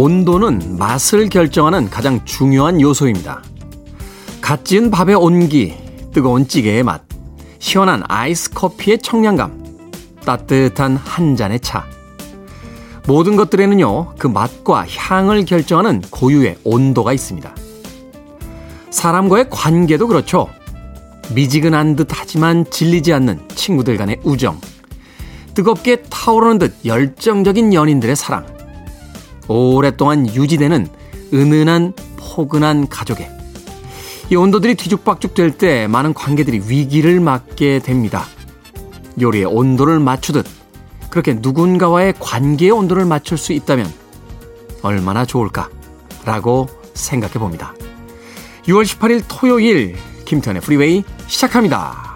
온도는 맛을 결정하는 가장 중요한 요소입니다. 갓 지은 밥의 온기, 뜨거운 찌개의 맛, 시원한 아이스 커피의 청량감, 따뜻한 한 잔의 차. 모든 것들에는요, 그 맛과 향을 결정하는 고유의 온도가 있습니다. 사람과의 관계도 그렇죠. 미지근한 듯 하지만 질리지 않는 친구들 간의 우정. 뜨겁게 타오르는 듯 열정적인 연인들의 사랑. 오랫동안 유지되는 은은한 포근한 가족의 이 온도들이 뒤죽박죽 될 때 많은 관계들이 위기를 맞게 됩니다. 요리의 온도를 맞추듯 그렇게 누군가와의 관계의 온도를 맞출 수 있다면 얼마나 좋을까? 라고 생각해 봅니다. 6월 18일 토요일 김태현의 프리웨이 시작합니다.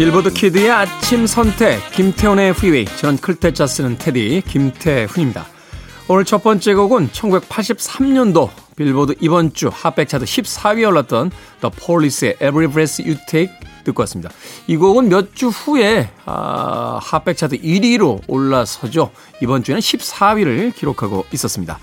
빌보드 kid의 아침 선택 김태훈의 프리웨이 전 클 태 자 쓰는 테디 김태훈입니다. 오늘 첫 번째 곡은 1983년도 빌보드 이번 주 hot백 차트 14위에 올랐던 The Police의 Every Breath You Take 듣고 왔습니다. 이 곡은 몇 주 후에 아, hot백 차트 1위로 올라서죠. 이번 주에는 14위를 기록하고 있었습니다.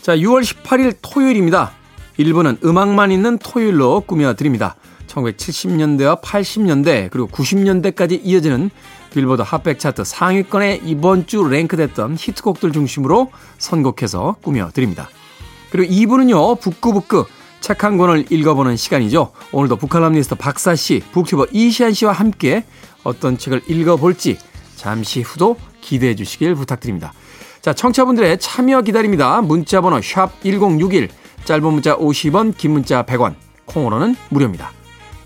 자, 6월 18일 토요일입니다. 1부는 음악만 있는 토요일로 꾸며드립니다. 1970년대와 80년대 그리고 90년대까지 이어지는 빌보드 핫백 차트 상위권에 이번 주 랭크됐던 히트곡들 중심으로 선곡해서 꾸며드립니다. 그리고 2부는요, 북구북구 책 한 권을 읽어보는 시간이죠. 오늘도 북칼럼니스트 박사씨, 북튜버 이시안씨와 함께 어떤 책을 읽어볼지 잠시 후도 기대해 주시길 부탁드립니다. 자, 청취자분들의 참여 기다립니다. 문자번호 샵 1061, 짧은 문자 50원, 긴 문자 100원, 콩으로는 무료입니다.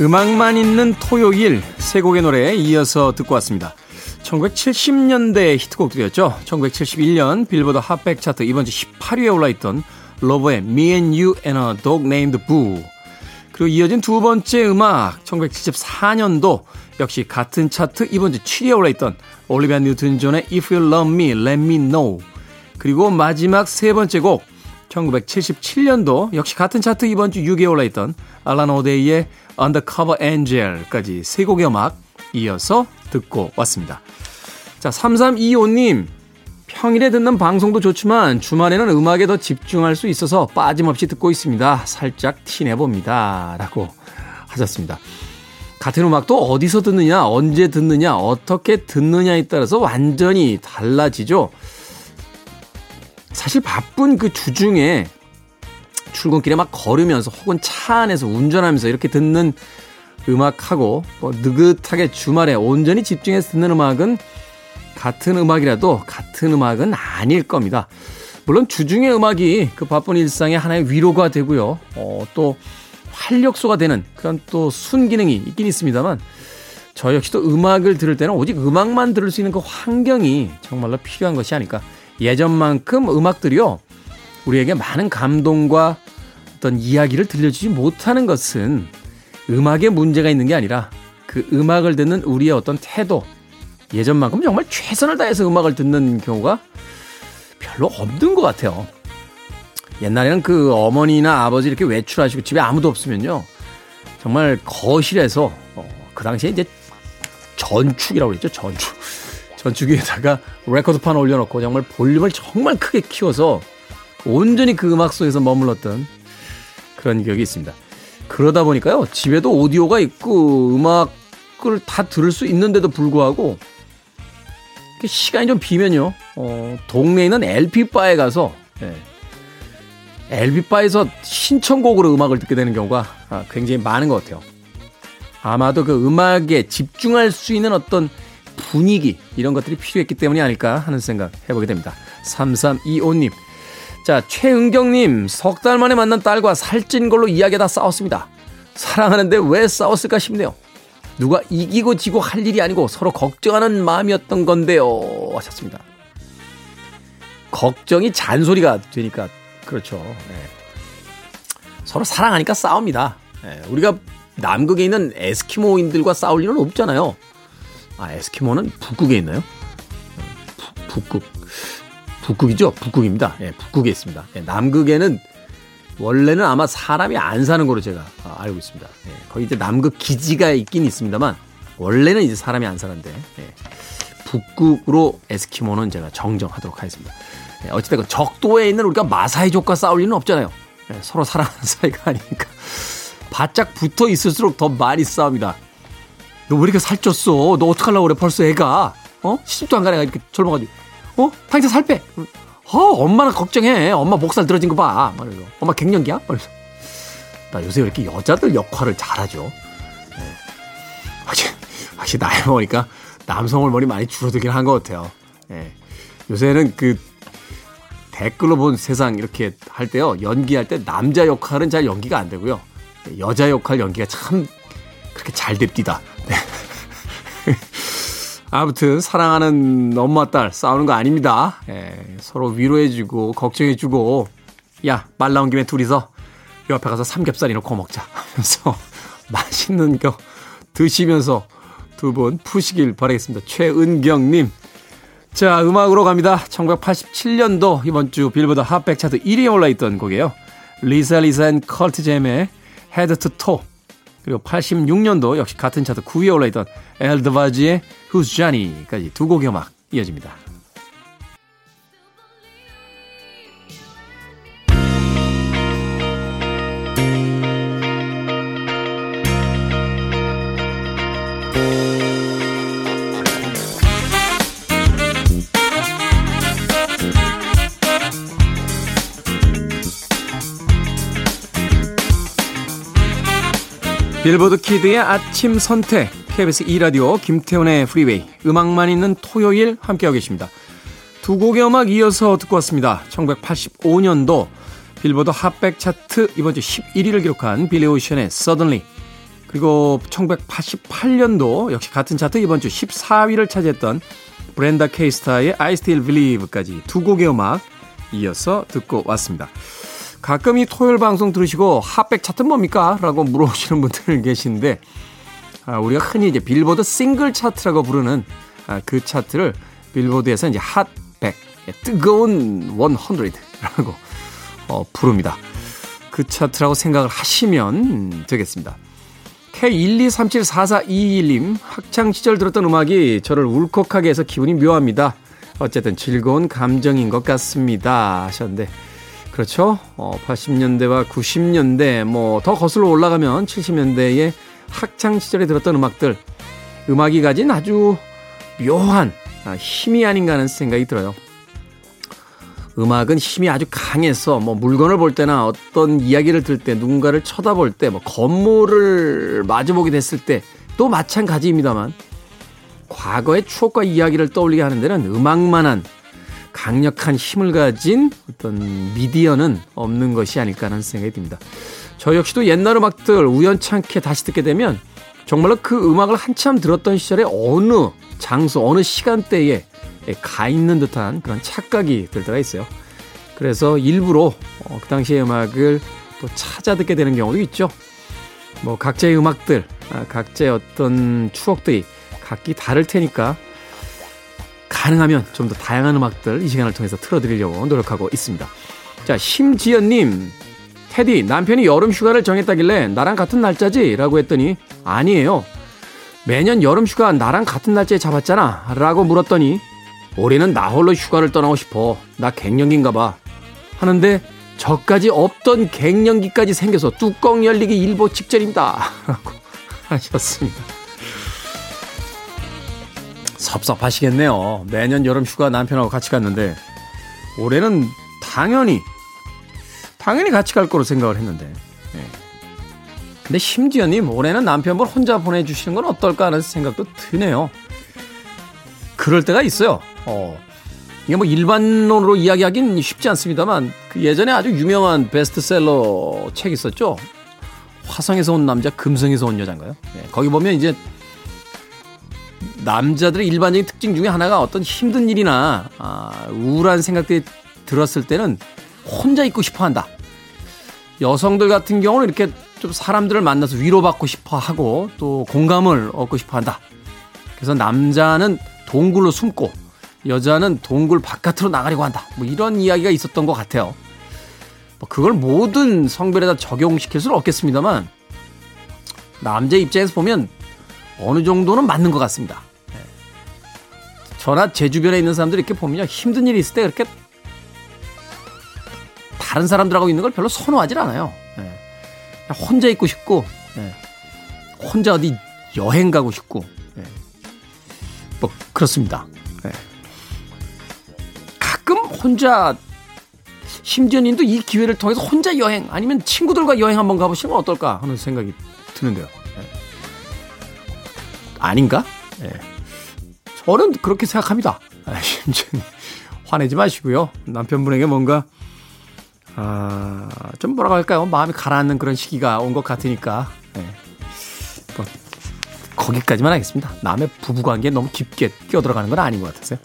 음악만 있는 토요일 세 곡의 노래에 이어서 듣고 왔습니다. 1970년대 히트곡들이었죠. 1971년 빌보드 핫백 차트 이번 주 18위에 올라있던 로버의 Me and You and a Dog Named Boo 그리고 이어진 두 번째 음악 1974년도 역시 같은 차트 이번 주 7위에 올라있던 올리비아 뉴튼 존의 If You Love Me Let Me Know 그리고 마지막 세 번째 곡 1977년도 역시 같은 차트 이번 주 6위에 올라있던 알란 오데이의 Undercover Angel까지 세 곡의 음악 이어서 듣고 왔습니다. 자, 3325님. 평일에 듣는 방송도 좋지만 주말에는 음악에 더 집중할 수 있어서 빠짐없이 듣고 있습니다. 살짝 티내봅니다. 라고 하셨습니다. 같은 음악도 어디서 듣느냐, 언제 듣느냐, 어떻게 듣느냐에 따라서 완전히 달라지죠. 사실 바쁜 그 주중에 출근길에 막 걸으면서 혹은 차 안에서 운전하면서 이렇게 듣는 음악하고 뭐 느긋하게 주말에 온전히 집중해서 듣는 음악은 같은 음악이라도 같은 음악은 아닐 겁니다. 물론 주중의 음악이 그 바쁜 일상의 하나의 위로가 되고요. 어, 또 활력소가 되는 그런 또 순기능이 있긴 있습니다만 저 역시도 음악을 들을 때는 오직 음악만 들을 수 있는 그 환경이 정말로 필요한 것이 아닐까. 예전만큼 음악들이요. 우리에게 많은 감동과 어떤 이야기를 들려주지 못하는 것은 음악에 문제가 있는 게 아니라 그 음악을 듣는 우리의 어떤 태도, 예전만큼 정말 최선을 다해서 음악을 듣는 경우가 별로 없는 것 같아요. 옛날에는 그 어머니나 아버지 이렇게 외출하시고 집에 아무도 없으면요. 정말 거실에서 어, 그 당시에 이제 전축이라고 그랬죠. 전축. 전축 위에다가 레코드판 올려놓고 정말 볼륨을 정말 크게 키워서 온전히 그 음악 속에서 머물렀던 그런 기억이 있습니다. 그러다 보니까요, 집에도 오디오가 있고 음악을 다 들을 수 있는데도 불구하고 시간이 좀 비면요, 어, 동네에 있는 LP바에 가서 예, LP바에서 신청곡으로 음악을 듣게 되는 경우가 아, 굉장히 많은 것 같아요. 아마도 그 음악에 집중할 수 있는 어떤 분위기 이런 것들이 필요했기 때문이 아닐까 하는 생각 해보게 됩니다. 3325님. 자, 최은경님, 석 달 만에 만난 딸과 살찐 걸로 이야기하다 싸웠습니다. 사랑하는데 왜 싸웠을까 싶네요. 누가 이기고 지고 할 일이 아니고 서로 걱정하는 마음이었던 건데요. 하셨습니다. 걱정이 잔소리가 되니까 그렇죠. 네. 서로 사랑하니까 싸웁니다. 네. 우리가 남극에 있는 에스키모인들과 싸울 일은 없잖아요. 아, 에스키모는 북극에 있나요? 북, 북극. 북극이죠? 북극입니다. 예, 북극에 있습니다. 예, 남극에는 원래는 아마 사람이 안 사는 거로 제가 아, 알고 있습니다. 예, 거기 이제 남극 기지가 있긴 있습니다만 원래는 이제 사람이 안 사는데 예, 북극으로 에스키모는 제가 정정하도록 하겠습니다. 예, 어찌됐건 적도에 있는 우리가 마사이족과 싸울 일은 없잖아요. 예, 서로 사랑하는 사이가 아니니까 바짝 붙어 있을수록 더 많이 싸웁니다. 너 왜 이렇게 살쪘어? 너 어떡하려고 그래? 벌써 애가 어 시집도 안 가네 이렇게 젊어가지고 어 당장 살 빼. 어 엄마는 걱정해. 엄마 목살 들어진 거 봐. 말이죠. 엄마 갱년기야? 말이죠. 나 요새 왜 이렇게 여자들 역할을 잘하죠? 네. 확실히, 확실히 나이 먹으니까 남성 호르몬이 많이 줄어들긴 한 것 같아요. 네. 요새는 그 댓글로 본 세상 이렇게 할 때요. 연기할 때 남자 역할은 잘 연기가 안 되고요. 여자 역할 연기가 참 그렇게 잘 됩디다. 네. 아무튼 사랑하는 엄마 딸 싸우는 거 아닙니다. 예, 서로 위로해주고 걱정해주고 야 말 나온 김에 둘이서 요 앞에 가서 삼겹살이나 구워 먹자 하면서 맛있는 거 드시면서 두 분 푸시길 바라겠습니다. 최은경님. 자, 음악으로 갑니다. 1987년도 이번 주 빌보드 hot백 차트 1위에 올라있던 곡이에요. Lisa Lisa and Cult Jam의 Head to Toe. 그리고 86년도 역시 같은 차트 9위에 올라있던 엘 드바지의 Who's Johnny까지 두 곡의 음악 이어집니다. 빌보드 kid의 아침 선택 KBS 2라디오 김태훈의 프리웨이 음악만 있는 토요일 함께하고 계십니다. 두 곡의 음악 이어서 듣고 왔습니다. 1985년도 빌보드 hot백 차트 이번 주 11위를 기록한 빌리 오션의 Suddenly 그리고 1988년도 역시 같은 차트 이번 주 14위를 차지했던 브렌다 케이 스타의 I Still Believe까지 두 곡의 음악 이어서 듣고 왔습니다. 가끔 이 토요일 방송 들으시고 핫백 차트 뭡니까? 라고 물어보시는 분들 계신데 아, 우리가 흔히 이제 빌보드 싱글 차트라고 부르는 아, 그 차트를 빌보드에서 이제 핫백 예, 뜨거운 100라고 어, 부릅니다. 그 차트라고 생각을 하시면 되겠습니다. K123744221님 학창 시절 들었던 음악이 저를 울컥하게 해서 기분이 묘합니다. 어쨌든 즐거운 감정인 것 같습니다 하셨는데 그렇죠. 어, 80년대와 90년대, 뭐, 더 거슬러 올라가면 70년대의 학창 시절에 들었던 음악들, 음악이 가진 아주 묘한 아, 힘이 아닌가 하는 생각이 들어요. 음악은 힘이 아주 강해서 뭐 물건을 볼 때나 어떤 이야기를 들을 때 누군가를 쳐다볼 때 뭐 건물을 마주보게 됐을 때 또 마찬가지입니다만 과거의 추억과 이야기를 떠올리게 하는 데는 음악만한 강력한 힘을 가진 어떤 미디어는 없는 것이 아닐까 하는 생각이 듭니다. 저 역시도 옛날 음악들 우연찮게 다시 듣게 되면 정말로 그 음악을 한참 들었던 시절에 어느 장소, 어느 시간대에 가 있는 듯한 그런 착각이 들 때가 있어요. 그래서 일부러 어, 그 당시의 음악을 또 찾아 듣게 되는 경우도 있죠. 뭐 각자의 음악들, 아, 각자의 어떤 추억들이 각기 다를 테니까 가능하면 좀 더 다양한 음악들 이 시간을 통해서 틀어드리려고 노력하고 있습니다. 자, 심지연님. 테디, 남편이 여름 휴가를 정했다길래 나랑 같은 날짜지? 라고 했더니 아니에요. 매년 여름 휴가 나랑 같은 날짜에 잡았잖아. 라고 물었더니 올해는 나 홀로 휴가를 떠나고 싶어. 나 갱년기인가 봐. 하는데 저까지 없던 갱년기까지 생겨서 뚜껑 열리기 일보 직전입니다. 라고 하셨습니다. 섭섭하시겠네요. 매년 여름 휴가 남편하고 같이 갔는데 올해는 당연히 당연히 같이 갈 거로 생각을 했는데 네. 근데 심지어님 올해는 남편분 혼자 보내주시는 건 어떨까 하는 생각도 드네요. 그럴 때가 있어요. 어. 이게 뭐 일반론으로 이야기하기는 쉽지 않습니다만 그 예전에 아주 유명한 베스트셀러 책 있었죠. 화성에서 온 남자, 금성에서 온 여자인가요? 네, 거기 보면 이제 남자들의 일반적인 특징 중에 하나가 어떤 힘든 일이나 아, 우울한 생각들이 들었을 때는 혼자 있고 싶어 한다. 여성들 같은 경우는 이렇게 좀 사람들을 만나서 위로받고 싶어 하고 또 공감을 얻고 싶어 한다. 그래서 남자는 동굴로 숨고 여자는 동굴 바깥으로 나가려고 한다. 뭐 이런 이야기가 있었던 것 같아요. 뭐 그걸 모든 성별에다 적용시킬 수는 없겠습니다만 남자 입장에서 보면 어느 정도는 맞는 것 같습니다. 네. 저나 제 주변에 있는 사람들이 이렇게 보면 힘든 일이 있을 때 그렇게 다른 사람들하고 있는 걸 별로 선호하지 않아요. 네. 혼자 있고 싶고, 네. 혼자 어디 여행 가고 싶고, 뭐 그렇습니다. 가끔 혼자 심지어 님도 이 기회를 통해서 혼자 여행 아니면 친구들과 여행 한번 가보시면 어떨까 하는 생각이 드는데요. 아닌가? 예. 저는 그렇게 생각합니다. 아, 심지어 화내지 마시고요. 남편분에게 뭔가 아, 좀 뭐라고 할까요? 마음이 가라앉는 그런 시기가 온 것 같으니까. 예. 뭐, 거기까지만 하겠습니다. 남의 부부관계에 너무 깊게 끼어들어가는 건 아닌 것 같아서요.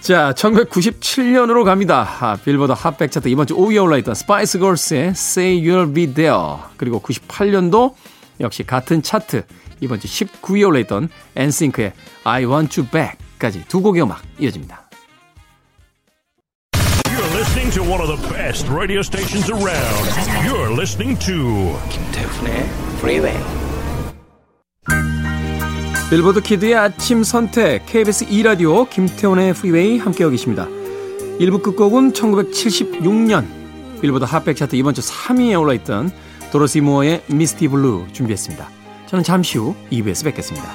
자, 1997년으로 갑니다. 아, 빌보드 hot백 차트 이번 주 5위에 올라있던 스파이스 걸스의 Say You'll Be There. 그리고 98년도 역시 같은 차트 이번 주 19위에 올라있던 엔싱크의 I Want You Back까지 두 곡의 음악 이어집니다. You're listening to one of the best radio stations around. You're listening to 김태훈의 Freeway. 빌보드 키드의 아침 선택 KBS 2라디오 김태훈의 프리웨이 함께하고 계십니다. 1부 끝곡은 1976년 빌보드 핫백 차트 이번 주 3위에 올라있던 도로시 무어의 Misty Blue 준비했습니다. 저는 잠시 후 2부에서 뵙겠습니다.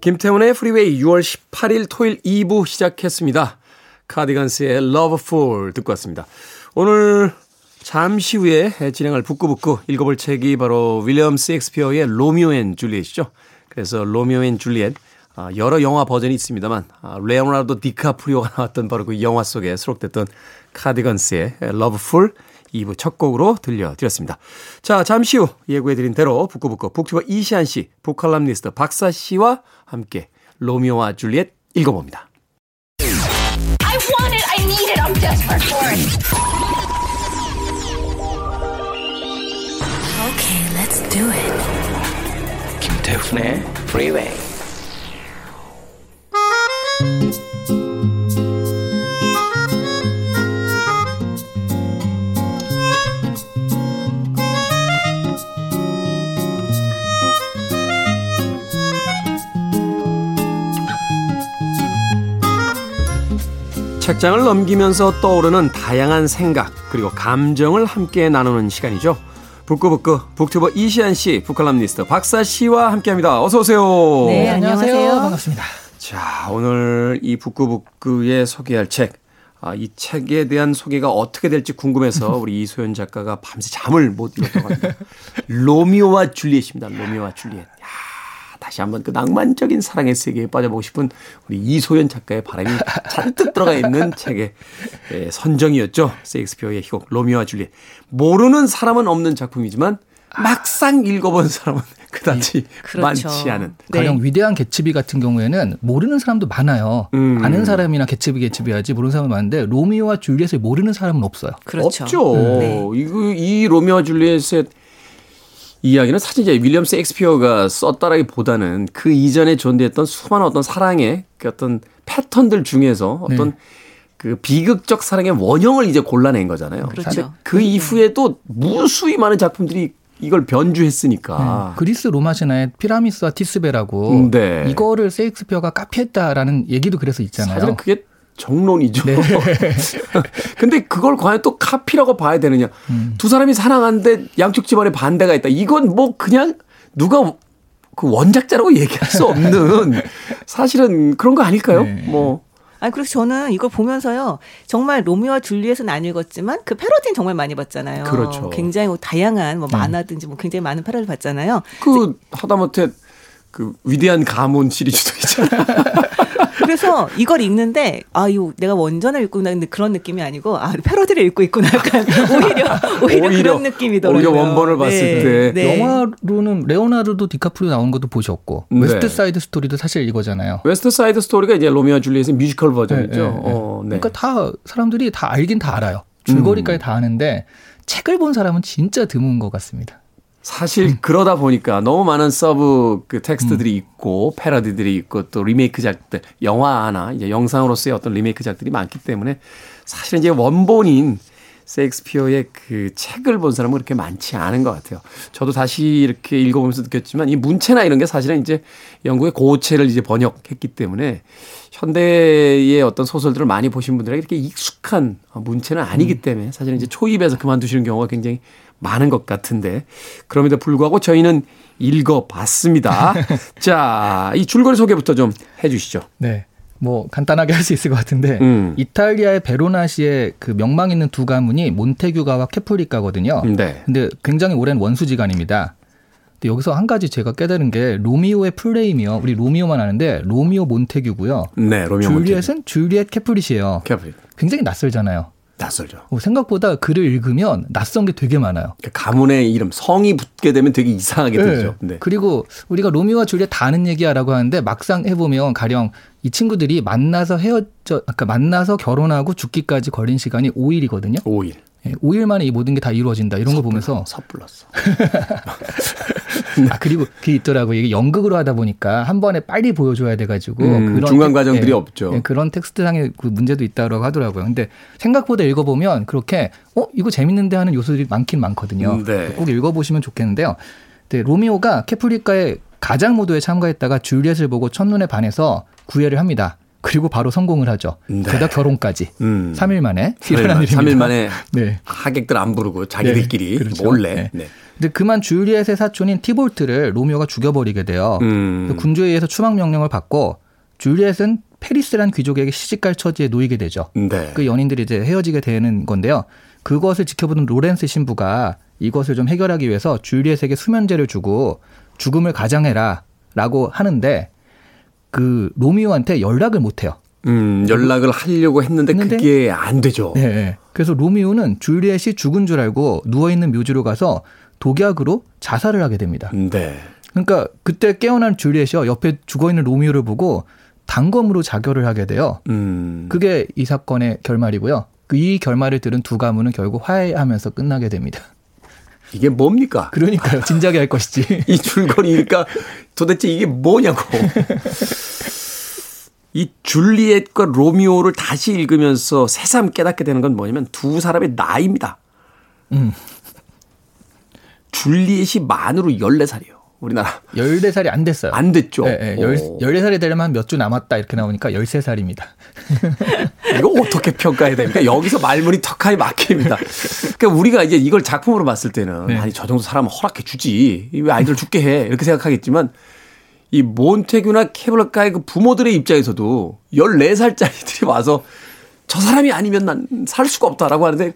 김태훈의 Freeway 6월 18일 토요일 2부 시작했습니다. 카디건스의 Lovefool 듣고 왔습니다. 오늘 잠시 후에 진행할 북구북구 읽어볼 책이 바로 윌리엄 셰익스피어의 로미오 and 줄리엣이죠. 그래서 로미오 and 줄리엣 아, 여러 영화 버전이 있습니다만 아, 레오나르도 디카프리오가 나왔던 바로 그 영화 속에 수록됐던 카디건스의 Lovefool 2부 첫 곡으로 들려드렸습니다. 자, 잠시 후 예고해드린 대로 북구북구 북튜버 이시안 씨, 북칼럼니스트 박사 씨와 함께 로미오와 줄리엣 읽어봅니다. Do it. 김태훈의 Freeway. 책장을 넘기면서 떠오르는 다양한 생각 그리고 감정을 함께 나누는 시간이죠. 북구북구 북튜버 이시안 씨, 북칼럼니스트 박사 씨와 함께합니다. 어서 오세요. 네, 안녕하세요. 반갑습니다. 자, 오늘 이 북구북구에 소개할 책, 아, 이 책에 대한 소개가 어떻게 될지 궁금해서 우리 이소연 작가가 밤새 잠을 못 이뤘던 것 같아요. 로미오와 줄리엣입니다. 로미오와 줄리엣. 야, 다시 한번 그 낭만적인 사랑의 세계에 빠져보고 싶은 우리 이소연 작가의 바람이 잔뜩 들어가 있는 책의 예, 선정이었죠. 세익스피어의 희곡 로미오와 줄리엣. 모르는 사람은 없는 작품이지만 막상 읽어본 사람은 그다지 그렇죠. 많지 않은. 가령 위대한 개츠비 같은 경우에는 모르는 사람도 많아요. 음. 아는 사람이나 개츠비 개츠비야지 모르는 사람은 많은데 로미오와 줄리엣을 모르는 사람은 없어요. 그렇죠. 없죠. 네. 이거 이 로미오와 줄리엣의 이야기는 사실 이제 윌리엄 셰익스피어가 썼다라기보다는 그 이전에 존재했던 수많은 어떤 사랑의 그 어떤 패턴들 중에서 어떤 네. 그 비극적 사랑의 원형을 이제 골라낸 거잖아요. 그렇죠. 근데 그 이후에도 무수히 많은 작품들이 이걸 변주했으니까. 그리스 로마 신화의 피라미스와 티스베라고 네. 이거를 세익스피어가 카피했다라는 얘기도 그래서 있잖아요. 사실은 그게 정론이죠. 네. 근데 그걸 과연 또 카피라고 봐야 되느냐. 음. 두 사람이 사랑하는데 양쪽 집안에 반대가 있다. 이건 뭐 그냥 누가 그 원작자라고 얘기할 수 없는 사실은 그런 거 아닐까요? 네. 뭐. 아니 그래서 저는 이걸 보면서요 정말 로미오와 줄리엣은 안 읽었지만 그 패러디는 정말 많이 봤잖아요. 그렇죠. 굉장히 뭐 다양한 뭐 만화든지 뭐 굉장히 많은 패러디 봤잖아요. 그 하다못해 그 위대한 가문 시리즈도 있잖아요. 그래서 이걸 읽는데 아 이거 내가 원전을 읽고 있는 그런 느낌이 아니고 아 패러디를 읽고 있구나 약간 오히려 오히려, 오히려- 그런 느낌이더라고요. 오히려 원본을 봤을 때. 네. 영화로는 레오나르도 디카프리오 나온 것도 보셨고 네. 웨스트 사이드 스토리도 사실 이거잖아요. 웨스트 사이드 스토리가 이제 로미오와 줄리엣의 뮤지컬 버전이죠. 네, 네, 네. 어, 네. 그러니까 다 사람들이 다 알긴 다 알아요. 줄거리까지 다 아는데 책을 본 사람은 진짜 드문 것 같습니다. 사실 그러다 보니까 너무 많은 서브 그 텍스트들이 있고 패러디들이 있고 또 리메이크 작들 영화나 이제 영상으로서의 어떤 리메이크 작들이 많기 때문에 사실 이제 원본인 셰익스피어의 그 책을 본 사람은 그렇게 많지 않은 것 같아요. 저도 다시 이렇게 읽어보면서 느꼈지만 이 문체나 이런 게 사실은 이제 영국의 고체를 이제 번역했기 때문에 현대의 어떤 소설들을 많이 보신 분들에게 이렇게 익숙한 문체는 아니기 때문에 사실은 이제 초입에서 그만두시는 경우가 굉장히 많은 것 같은데 그럼에도 불구하고 저희는 읽어봤습니다. 자, 이 줄거리 소개부터 좀 해주시죠. 네. 뭐 간단하게 할 수 있을 것 같은데 음. 이탈리아의 베로나시의 그 명망 있는 두 가문이 몬테규가와 캐퓰릿가거든요. 네. 근데 굉장히 오랜 원수지간입니다. 근데 여기서 한 가지 제가 깨달은 게 로미오의 풀네임이요. 우리 로미오만 아는데 로미오 몬테규고요. 네, 로미오 줄리엣은 줄리엣 캐퓰릿이에요. 캐퓰릿 굉장히 낯설잖아요. 낯설죠. 어, 생각보다 글을 읽으면 낯선 게 되게 많아요. 그 가문의 이름 성이 붙게 되면 되게 이상하게 되죠. 네. 그리고 우리가 로미오와 줄리엣 다 아는 얘기야라고 하는데 막상 해보면 가령 이 친구들이 만나서 헤어져, 아까 만나서 결혼하고 죽기까지 걸린 시간이 5일이거든요. 5일. 5일 만에 이 모든 게 다 이루어진다 이런 거 보면서 섣불렀어. 아 그리고 그게 있더라고 요 이게 연극으로 하다 보니까 한 번에 빨리 보여줘야 돼가지고 음, 중간 텍- 과정들이 예, 없죠. 예, 그런 텍스트상의 그 문제도 있다고 하더라고요. 근데 생각보다 읽어보면 그렇게 어 이거 재밌는데 하는 요소들이 많긴 많거든요. 음, 네. 꼭 읽어보시면 좋겠는데요. 근데 로미오가 캐프리카의 가장 모도에 참가했다가 줄리엣을 보고 첫눈에 반해서 구애를 합니다. 그리고 바로 성공을 하죠. 네. 게다가 결혼까지. 음. 3일 만에 3일, 일어난 만, 일입니다. 3일 만에 네. 하객들 안 부르고 자기들끼리 네, 그렇죠. 몰래. 네. 네. 근데 그만 줄리엣의 사촌인 티볼트를 로미오가 죽여버리게 돼요. 음. 군주에 의해서 추방 명령을 받고 줄리엣은 페리스란 귀족에게 시집갈 처지에 놓이게 되죠. 네. 그 연인들이 이제 헤어지게 되는 건데요. 그것을 지켜보는 로렌스 신부가 이것을 좀 해결하기 위해서 줄리엣에게 수면제를 주고 죽음을 가장해라 라고 하는데 그 로미오한테 연락을 못 해요. 음, 연락을 하려고 했는데, 했는데 그게 안 되죠. 네, 네. 그래서 로미오는 줄리엣이 죽은 줄 알고 누워 있는 묘지로 가서 독약으로 자살을 하게 됩니다. 네. 그러니까 그때 깨어난 줄리엣이요 옆에 죽어 있는 로미오를 보고 단검으로 자결을 하게 돼요. 음. 그게 이 사건의 결말이고요. 그이 결말을 들은 두 가문은 결국 화해하면서 끝나게 됩니다. 이게 뭡니까? 그러니까요. 진작에 할 것이지. 이 줄거리니까 도대체 이게 뭐냐고. 이 줄리엣과 로미오를 다시 읽으면서 새삼 깨닫게 되는 건 뭐냐면 두 사람의 나이입니다. 음. 줄리엣이 만으로 14살이에요. 우리나라. 14살이 안 됐어요. 안 됐죠. 네, 네. 열, 오. 14살이 되려면 한몇주 남았다 이렇게 나오니까 13살입니다. 이거 어떻게 평가해야 됩니까? 여기서 말문이 턱하니 막힙니다. 그러니까 우리가 이제 이걸 작품으로 봤을 때는 네. 아니 저 정도 사람은 허락해 주지. 왜 아이들 죽게 해? 이렇게 생각하겠지만 이 몬테규나 케블라카의 그 부모들의 입장에서도 14살짜리들이 와서 저 사람이 아니면 난 살 수가 없다라고 하는데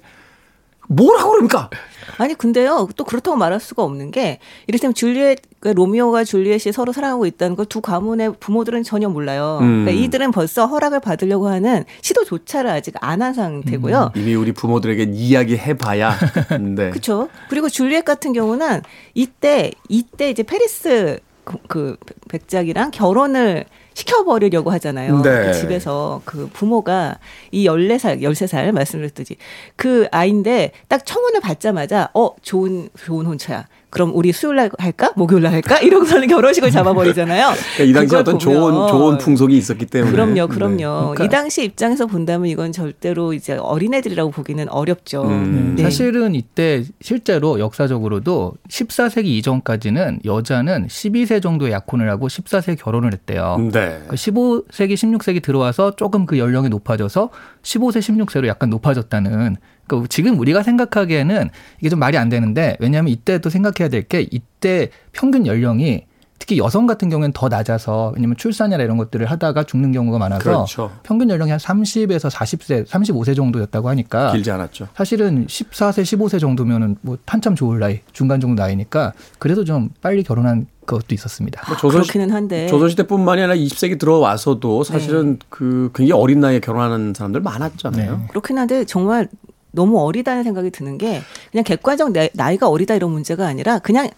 뭐라고 그럽니까? 아니 근데요 또 그렇다고 말할 수가 없는 게 이를테면 줄리엣 그 로미오와 줄리엣이 서로 사랑하고 있다는 걸 두 가문의 부모들은 전혀 몰라요. 음. 그러니까 이들은 벌써 허락을 받으려고 하는 시도조차를 아직 안 한 상태고요. 이미 우리 부모들에게 이야기해봐야. 네. 그렇죠. 그리고 줄리엣 같은 경우는 이때 이때 이제 페리스 그, 그 백작이랑 결혼을 시켜버리려고 하잖아요. 네. 그 집에서 그 부모가 이 14살, 13살 말씀드렸듯이 그 아이인데 딱 청혼을 받자마자 어, 좋은, 좋은 혼처야. 그럼 우리 수요일 날 할까? 목요일 날 할까? 이러고서는 결혼식을 잡아버리잖아요. 그러니까 이 당시 어떤 좋은 보면 좋은 풍속이 있었기 때문에. 그럼요, 네. 그럼요. 그러니까- 이 당시 입장에서 본다면 이건 절대로 이제 어린애들이라고 보기는 어렵죠. 음. 네. 사실은 이때 실제로 역사적으로도 14세기 이전까지는 여자는 12세 정도의 약혼을 하고 14세에 결혼을 했대요. 네. 그 15세기, 16세기 들어와서 조금 그 연령이 높아져서 15세, 16세로 약간 높아졌다는. 그러니까 지금 우리가 생각하기에는 이게 좀 말이 안 되는데 왜냐하면 이때 또 생각해야 될 게 이때 평균 연령이 특히 여성 같은 경우에는 더 낮아서 왜냐면 출산이나 이런 것들을 하다가 죽는 경우가 많아서 그렇죠. 평균 연령이 한 30에서 40세, 35세 정도였다고 하니까 길지 않았죠. 사실은 14세, 15세 정도면은 뭐 한참 좋을 나이, 중간 정도 나이니까 그래도 좀 빨리 결혼한 것도 있었습니다. 뭐 조선 시- 그렇기는 한데 조선시대뿐만이 아니라 20세기 들어와서도 네. 사실은 그 굉장히 어린 나이에 결혼하는 사람들 많았잖아요. 네. 그렇긴 한데 정말 너무 어리다는 생각이 드는 게 그냥 객관적 나- 나이가 어리다 이런 문제가 아니라 그냥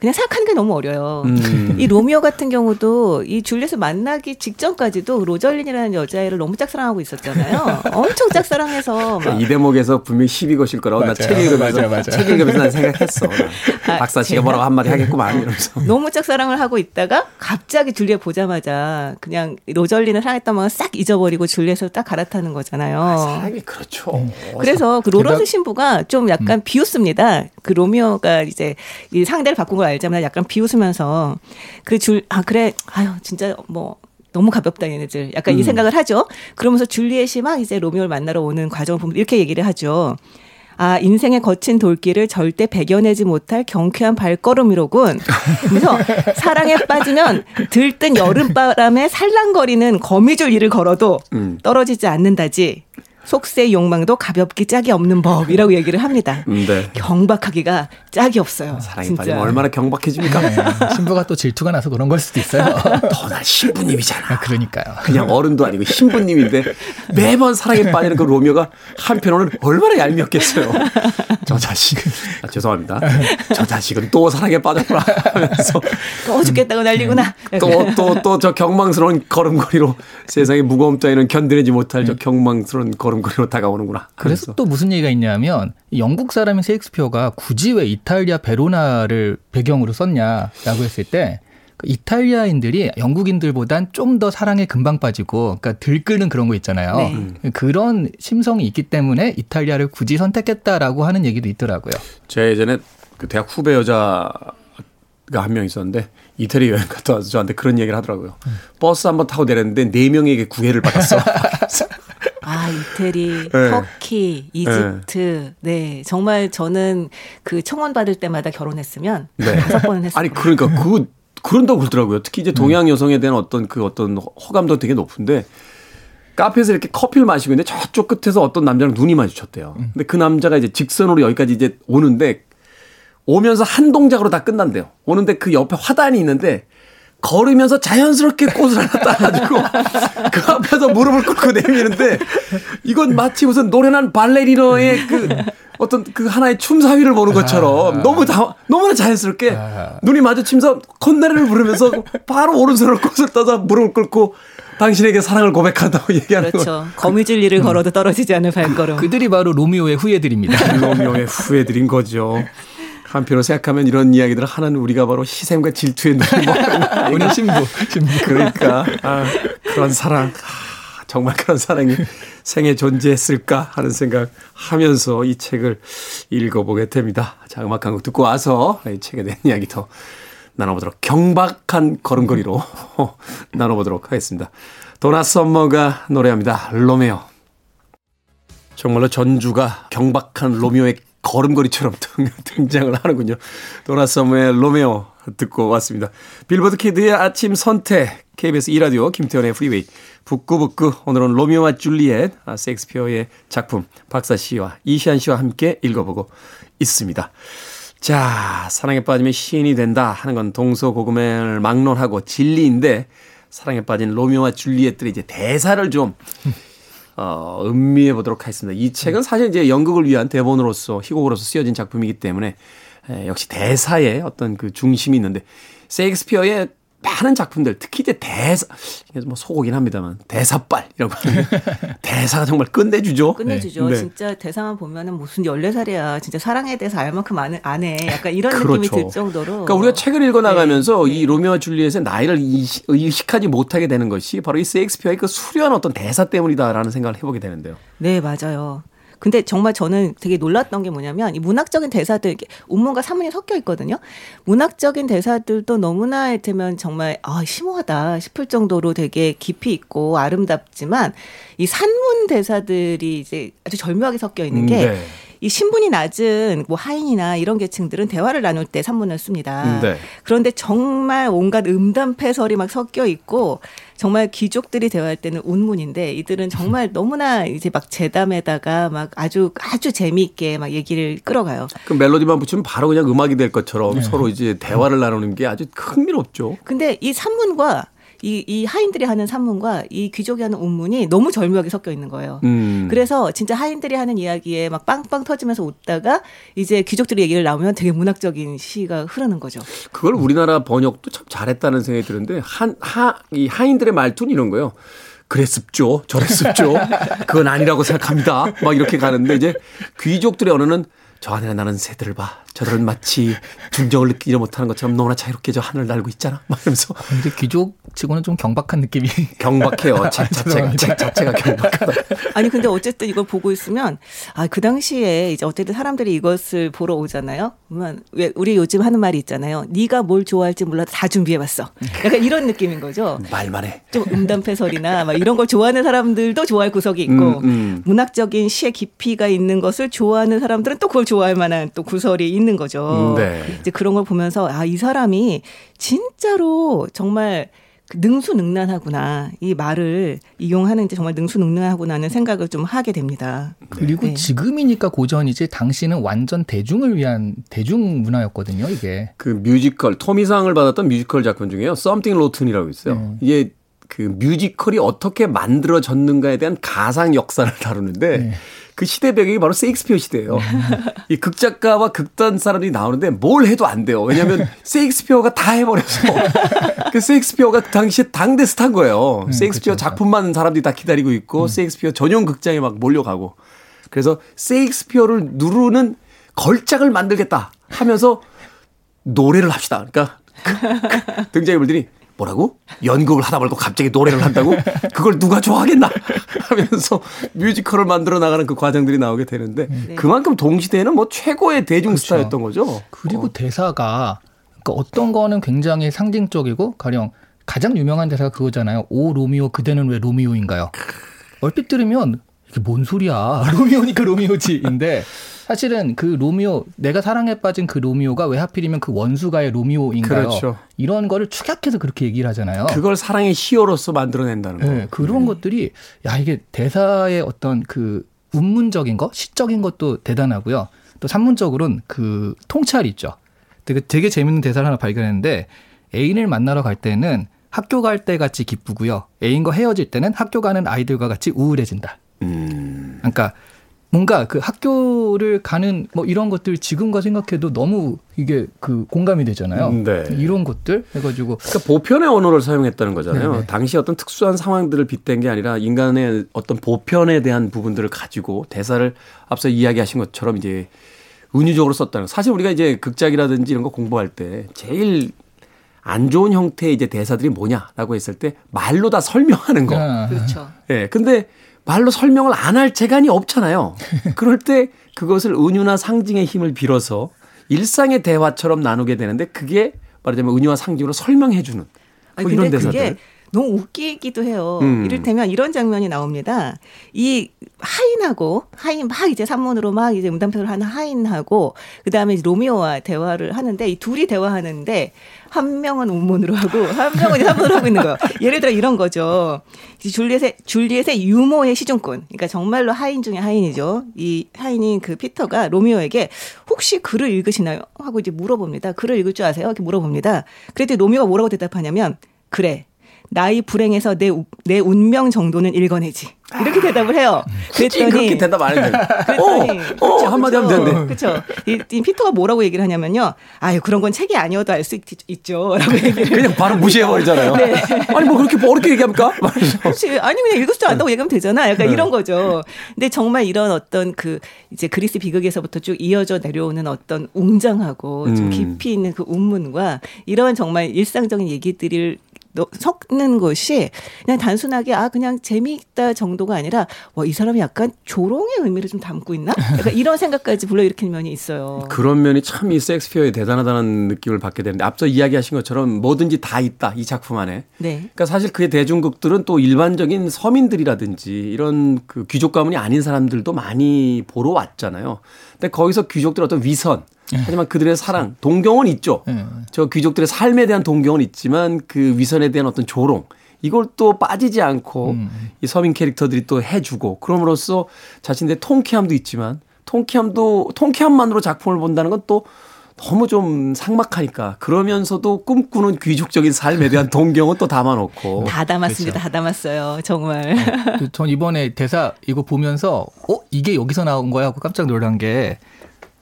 그냥 생각하는 게 너무 어려요. 음. 이 로미오 같은 경우도 이 줄리엣을 만나기 직전까지도 로절린이라는 여자애를 너무 짝사랑하고 있었잖아요. 엄청 짝사랑해서 막이 대목에서 분명히 시비 거실 거라고 나 맞아요. 책 읽으면서 맞아요, 맞아요. 책 읽으면서 난 생각했어. 아, 박사 씨가? 뭐라고 한마디 하겠구만 이러면서. 너무 짝사랑을 하고 있다가 갑자기 줄리엣 보자마자 그냥 로절린을 사랑했던 마음 싹 잊어버리고 줄리엣을 딱 갈아타는 거잖아요. 사람이 그렇죠. 그래서 그 로런스 신부가 좀 약간 비웃습니다. 그 로미오가 이제 이 상대를 바꾼 걸 알자마자 약간 비웃으면서 그 줄 아 그래 아유 진짜 뭐 너무 가볍다 얘네들 약간 이 생각을 하죠. 그러면서 줄리엣이 막 이제 로미오를 만나러 오는 과정을 보면 이렇게 얘기를 하죠. 아, 인생의 거친 돌길을 절대 배겨내지 못할 경쾌한 발걸음이로군. 그래서 사랑에 빠지면 들뜬 여름바람에 살랑거리는 거미줄 위를 걸어도 음. 떨어지지 않는다지. 속세의 욕망도 가볍기 짝이 없는 법이라고 얘기를 합니다. 음, 네. 경박하기가 짝이 없어요. 사랑에 진짜. 빠지면 얼마나 경박해집니까? 네, 신부가 또 질투가 나서 그런 걸 수도 있어요. 더 난 신부님이잖아. 그러니까요. 그냥 어른도 아니고 신부님인데 매번 사랑에 빠지는 그 로미오가 한편으로는 얼마나 얄미웠겠어요. 저 자식, 아, 죄송합니다. 저 자식은 또 사랑에 빠졌구나 하면서 또 죽겠다고 난리구나. 또 또 또 저 경망스러운 걸음걸이로 세상의 무거움 따위는 견디지 못할 저 경망스러운 걸음 걸이로 다가오는구나. 그래서. 또 무슨 얘기가 있냐면 이 영국 사람인 셰익스피어가 굳이 왜 이탈리아 베로나를 배경으로 썼냐라고 했을 때그 이탈리아인들이 영국인들보단 좀 더 사랑에 금방 빠지고 그러니까 들끓는 그런 거 있잖아요. 네. 그런 심성이 있기 때문에 이탈리아를 굳이 선택했다라고 하는 얘기도 있더라고요. 제 예전에 그 대학 후배 여자 가 한 명 있었는데 이태리 여행 갔다 와서 저한테 그런 얘기를 하더라고요. 버스 한번 타고 내렸는데 네 명에게 구애를 받았어. 아, 이태리, 네. 터키, 이집트. 네. 정말 저는 그 청원 받을 때마다 결혼했으면 네. 다섯 번은 했어요. 아니 그러니까 그 그런다고 그러더라고요. 특히 이제 동양 여성에 대한 어떤 그 어떤 호감도 되게 높은데 카페에서 이렇게 커피를 마시고 있는데 저쪽 끝에서 어떤 남자랑 눈이 마주쳤대요. 근데 그 남자가 이제 직선으로 여기까지 이제 오는데 오면서 한 동작으로 다 끝난대요. 오는데 그 옆에 화단이 있는데 걸으면서 자연스럽게 꽃을 하나 따가지고 그 앞에서 무릎을 꿇고 내미는데 이건 마치 무슨 노련한 발레리노의 그 어떤 그 하나의 춤 사위를 보는 것처럼 너무 다, 너무나 자연스럽게 눈이 마주치면서 콧노래를 부르면서 바로 오른손으로 꽃을 따서 무릎을 꿇고 당신에게 사랑을 고백한다고 얘기하는 거. 그렇죠. 거미줄 위를 걸어도 떨어지지 않을 발걸음. 그들이 바로 로미오의 후예들입니다. 로미오의 후예들인 거죠. 한편으로 생각하면 이런 이야기들을 하는 우리가 바로 희생과 질투의 먹는 우리 신부, 신부. 그러니까 아, 그런 사랑 아, 정말 그런 사랑이 생에 존재했을까 하는 생각하면서 이 책을 읽어보게 됩니다. 자 음악 한 곡 듣고 와서 이 책에 대한 이야기 더 나눠보도록 경박한 걸음걸이로 나눠보도록 하겠습니다. 도나 썸머가 노래합니다. 로메오. 정말로 전주가 경박한 로미오의 걸음걸이처럼 등- 등장을 하는군요. 도나 썸머의 로메오 듣고 왔습니다. 빌보드 키드의 아침 선택 KBS 2라디오 김태훈의 Freeway 북구북구 오늘은 로미오와 줄리엣 아, 셰익스피어의 작품 박사 씨와 이시안 씨와 함께 읽어보고 있습니다. 자, 사랑에 빠지면 시인이 된다 하는 건 동서고금을 막론하고 진리인데 사랑에 빠진 로미오와 줄리엣들의 이제 대사를 좀 어, 음미해 보도록 하겠습니다. 이 책은 사실 이제 연극을 위한 대본으로서 희곡으로서 쓰여진 작품이기 때문에 에, 역시 대사에 어떤 그 중심이 있는데 셰익스피어의 많은 작품들 특히 이제 대사 이게 뭐 소고긴 합니다만 대사빨 이런 거 대사가 정말 끝내주죠. 끝내주죠. 네. 진짜 대사만 보면은 무슨 14살이야. 진짜 사랑에 대해서 알 만큼 아는, 아네. 약간 이런 그렇죠. 느낌이 들 정도로. 그러니까 우리가 책을 읽어 나가면서 네. 이 로미오와 줄리엣의 나이를 의식하지 못하게 되는 것이 바로 이 셰익스피어의 그 수려한 어떤 대사 때문이다라는 생각을 해보게 되는데요. 네, 맞아요. 근데 정말 저는 되게 놀랐던 게 뭐냐면 이 문학적인 대사들 이렇게 운문과 산문이 섞여 있거든요. 문학적인 대사들도 너무나 이를테면 정말 아 심오하다 싶을 정도로 되게 깊이 있고 아름답지만 이 산문 대사들이 이제 아주 절묘하게 섞여 있는 게 네. 이 신분이 낮은 뭐 하인이나 이런 계층들은 대화를 나눌 때 산문을 씁니다. 네. 그런데 정말 온갖 음담패설이 막 섞여 있고 정말 귀족들이 대화할 때는 운문인데 이들은 정말 너무나 이제 막 재담에다가 막 아주 아주 재미있게 막 얘기를 끌어가요. 그 멜로디만 붙이면 바로 그냥 음악이 될 것처럼 서로 이제 대화를 나누는 게 아주 흥미롭죠. 근데 이 산문과 이, 이 하인들이 하는 산문과 이 귀족이 하는 운문이 너무 절묘하게 섞여 있는 거예요. 음. 그래서 진짜 하인들이 하는 이야기에 막 빵빵 터지면서 웃다가 이제 귀족들이 얘기를 나오면 되게 문학적인 시가 흐르는 거죠. 그걸 우리나라 번역도 참 잘했다는 생각이 드는데 한 하 이 하인들의 말투는 이런 거예요. 그랬습죠. 저랬습죠. 그건 아니라고 생각합니다. 막 이렇게 가는데 이제 귀족들의 언어는 저 하늘에 나는 새들을 봐. 저들은 마치 중정을 느끼지 못하는 것처럼 너무나 자유롭게 저 하늘을 날고 있잖아. 막 이러면서 근데 귀족치고는 좀 경박한 느낌이. 경박해요. 책 자체가. 책 자체가 경박하다. 아니 근데 어쨌든 이걸 보고 있으면 아 그 당시에 이제 어쨌든 사람들이 이것을 보러 오잖아요. 그러면 왜 우리 요즘 하는 말이 있잖아요. 네가 뭘 좋아할지 몰라도 다 준비해봤어. 약간 이런 느낌인 거죠. 말만 해. 좀 음담패설이나 막 이런 걸 좋아하는 사람들도 좋아할 구석이 있고 음, 음. 문학적인 시의 깊이가 있는 것을 좋아하는 사람들은 또 그걸 좋아할 만한 또 구설이 있는 거죠. 음, 네. 이제 그런 걸 보면서 아 이 사람이 진짜로 정말 그 능수능란하구나 이 말을 이용하는데 정말 능수능란하구나는 생각을 좀 하게 됩니다. 그리고 네. 지금이니까 고전이지 당시는 완전 대중을 위한 대중 문화였거든요, 이게. 그 뮤지컬 토미상을 받았던 뮤지컬 작품 중에요. Something Rotten이라고 있어요. 이게 그 뮤지컬이 어떻게 만들어졌는가에 대한 가상 역사를 다루는데 그 시대 배경이 바로 세익스피어 시대예요. 이 극작가와 극단 사람들이 나오는데 뭘 해도 안 돼요. 왜냐하면 세익스피어가 다 해버려서 그 세익스피어가 그 당시에 당대 스타인 거예요. 세익스피어 작품만 사람들이 다 기다리고 있고 세익스피어 전용 극장에 막 몰려가고 그래서 세익스피어를 누르는 걸작을 만들겠다 하면서 노래를 합시다. 그러니까 그 등장인물들이 뭐라고? 연극을 하다 말고 갑자기 노래를 한다고? 그걸 누가 좋아하겠나? 하면서 뮤지컬을 만들어 나가는 그 과정들이 나오게 되는데 그만큼 동시대에는 뭐 최고의 대중 스타였던 거죠. 그리고 어. 대사가 그러니까 어떤 거는 굉장히 상징적이고 가령 가장 유명한 대사가 그거잖아요. 오 로미오 그대는 왜 로미오인가요? 얼핏 들으면 이게 뭔 소리야? 로미오니까 로미오지인데 사실은 그 로미오 내가 사랑에 빠진 그 로미오가 왜 하필이면 그 원수가의 로미오인가요? 그렇죠. 이런 거를 축약해서 그렇게 얘기를 하잖아요. 그걸 사랑의 히어로서 만들어낸다는 거. 네, 그런 것들이 야 이게 대사의 어떤 그 운문적인 거, 시적인 것도 대단하고요. 또 산문적으로는 그 통찰 있죠. 되게 되게 재밌는 대사를 하나 발견했는데 애인을 만나러 갈 때는 학교 갈 때 같이 기쁘고요. 애인과 헤어질 때는 학교 가는 아이들과 같이 우울해진다. 음. 그러니까 뭔가 그 학교를 가는 뭐 이런 것들 지금과 생각해도 너무 이게 그 공감이 되잖아요. 음, 네. 이런 것들 해가지고 그러니까 보편의 언어를 사용했다는 거잖아요. 네네. 당시 어떤 특수한 상황들을 빗댄 게 아니라 인간의 어떤 보편에 대한 부분들을 가지고 대사를 앞서 이야기하신 것처럼 이제 은유적으로 썼다는 거. 사실 우리가 이제 극작이라든지 이런 거 공부할 때 제일 안 좋은 형태의 이제 대사들이 뭐냐라고 했을 때 말로 다 설명하는 거. 아, 그렇죠. 예. 근데 말로 설명을 안 할 재간이 없잖아요. 그럴 때 그것을 은유나 상징의 힘을 빌어서 일상의 대화처럼 나누게 되는데 그게 말하자면 은유와 상징으로 설명해 주는 아니, 뭐 근데 이런 대사들. 너무 웃기기도 해요. 음. 이를테면 이런 장면이 나옵니다. 이 하인하고 하인 막 이제 산문으로 막 이제 음담표를 하는 하인하고 그다음에 로미오와 대화를 하는데 이 둘이 대화하는데 한 명은 운문으로 하고 한 명은 산문으로 하고 있는 거예요. 예를 들어 이런 거죠. 줄리엣의 줄리엣의 유모의 시중꾼. 그러니까 정말로 하인 중에 하인이죠. 이 하인인 그 피터가 로미오에게 혹시 글을 읽으시나요? 하고 이제 물어봅니다. 글을 읽을 줄 아세요? 이렇게 물어봅니다. 그랬더니 로미오가 뭐라고 대답하냐면 그래. 나이 불행해서 내, 우- 내 운명 정도는 읽어내지. 이렇게 대답을 해요. 굳이 그렇게 대답 안 해도 돼. 그랬더니 어, 어, 한마디 하면 되는데. 그렇죠. 이, 이 피터가 뭐라고 얘기를 하냐면요. 아유 그런 건 책이 아니어도 알 수 있죠라고 얘기를. 그냥 바로 무시해 버리잖아요. 네. 아니, 뭐 그렇게 어렵게 얘기합니까? 그렇지. 아니 그냥 읽을 줄 안다고 얘기하면 되잖아. 약간 네. 이런 거죠. 근데 정말 이런 어떤 그 이제 그리스 비극에서부터 쭉 이어져 내려오는 어떤 웅장하고 좀 음. 깊이 있는 그 운문과 이런 정말 일상적인 얘기들을 너- 섞는 것이 그냥 단순하게 아 그냥 재미있다 정도가 아니라 와 이 사람이 약간 조롱의 의미를 좀 담고 있나? 약간 이런 생각까지 불러일으키는 면이 있어요. 그런 면이 참 이 섹스피어의 대단하다는 느낌을 받게 되는데 앞서 이야기하신 것처럼 뭐든지 다 있다 이 작품 안에. 네. 그러니까 사실 그의 대중극들은 또 일반적인 서민들이라든지 이런 그 귀족 가문이 아닌 사람들도 많이 보러 왔잖아요. 근데 거기서 귀족들 어떤 위선 하지만 그들의 사랑, 동경은 있죠. 예. 저 귀족들의 삶에 대한 동경은 있지만 그 위선에 대한 어떤 조롱 이걸 또 빠지지 않고 이 서민 캐릭터들이 또 해주고 그럼으로써 자신의 통쾌함도 있지만 통쾌함도 통쾌함만으로 작품을 본다는 건 또 너무 좀 삭막하니까 그러면서도 꿈꾸는 귀족적인 삶에 대한 동경은 또 담아놓고 다 담았습니다. 그렇죠. 다 담았어요. 정말. 그전 이번에 대사 이거 보면서 어 이게 여기서 나온 거야 하고 깜짝 놀란 게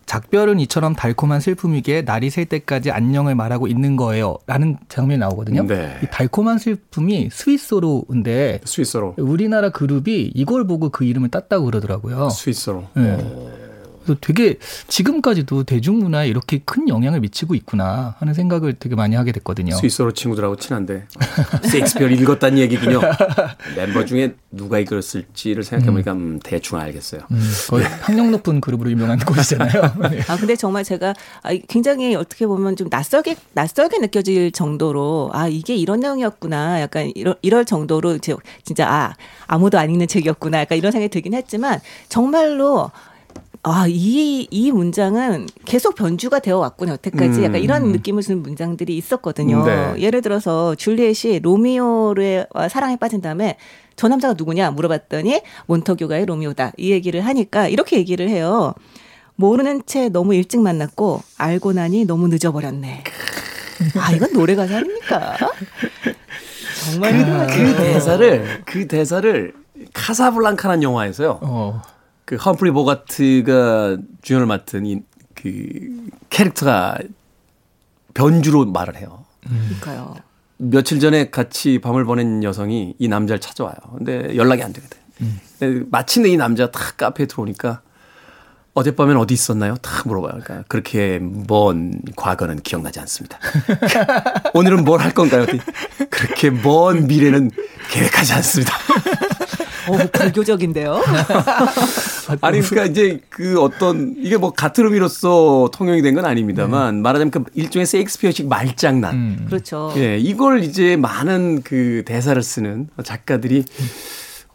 작별은 이처럼 달콤한 슬픔이기에 날이 셀 때까지 안녕을 말하고 있는 거예요 라는 장면이 나오거든요. 네. 이 달콤한 슬픔이 스위스로인데 스위스로 우리나라 그룹이 이걸 보고 그 이름을 땄다고 그러더라고요. 스위스로 네. 그래서 되게 지금까지도 대중문화에 이렇게 큰 영향을 미치고 있구나 하는 생각을 되게 많이 하게 됐거든요. 스위스로 친구들하고 친한데 셰익스피어를 읽었다는 얘기군요. 멤버 중에 누가 읽었을지를 생각해보니까 음, 대충 알겠어요. 음, 거의 학력 높은 그룹으로 유명한 곳이잖아요. 네. 아 근데 정말 제가 아, 굉장히 어떻게 보면 좀 낯설게 낯설게 느껴질 정도로 아 이게 이런 내용이었구나 약간 이럴, 이럴 정도로 제- 진짜 아 아무도 안 읽는 책이었구나 약간 이런 생각이 들긴 했지만 정말로 아 이 이 문장은 계속 변주가 되어 왔구나 여태까지 약간 이런 느낌을 주는 문장들이 있었거든요. 네. 예를 들어서 줄리엣이 로미오의 사랑에 빠진 다음에 저 남자가 누구냐 물어봤더니 몬터규가의 로미오다 이 얘기를 하니까 이렇게 얘기를 해요. 모르는 채 너무 일찍 만났고 알고 나니 너무 늦어버렸네. 아 이건 노래 가사 아닙니까? 정말 그. 그 대사를 그 대사를 카사블랑카라는 영화에서요. 어, 그 험프리 보가트가 주연을 맡은 이 그 캐릭터가 변주로 말을 해요. 그러니까요. 며칠 전에 같이 밤을 보낸 여성이 이 남자를 찾아와요. 근데 연락이 안 되거든. 근데 마침내 이 남자가 탁 카페에 들어오니까 어젯밤엔 어디 있었나요? 탁 물어봐요. 그러니까 그렇게 먼 과거는 기억나지 않습니다. 오늘은 뭘 할 건가요? 그렇게 먼 미래는 계획하지 않습니다. 어, 불교적인데요. 아니 그러니까 이제 그 어떤 이게 뭐 같은 의미로서 통용이 된 건 아닙니다만 말하자면 그 일종의 세익스피어식 말장난. 음. 그렇죠. 예, 이걸 이제 많은 그 대사를 쓰는 작가들이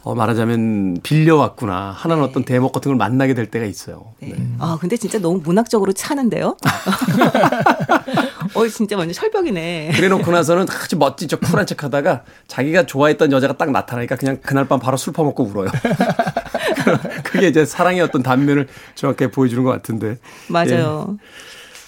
어, 말하자면 빌려왔구나 하는 어떤 대목 같은 걸 만나게 될 때가 있어요. 네. 아 근데 진짜 너무 문학적으로 차는데요. 어 진짜 완전 철벽이네. 그래 놓고 나서는 아주 멋진 척 쿨한 척 하다가 자기가 좋아했던 여자가 딱 나타나니까 그냥 그날 밤 바로 술 퍼먹고 울어요. 그게 이제 사랑의 어떤 단면을 정확하게 보여주는 것 같은데. 맞아요.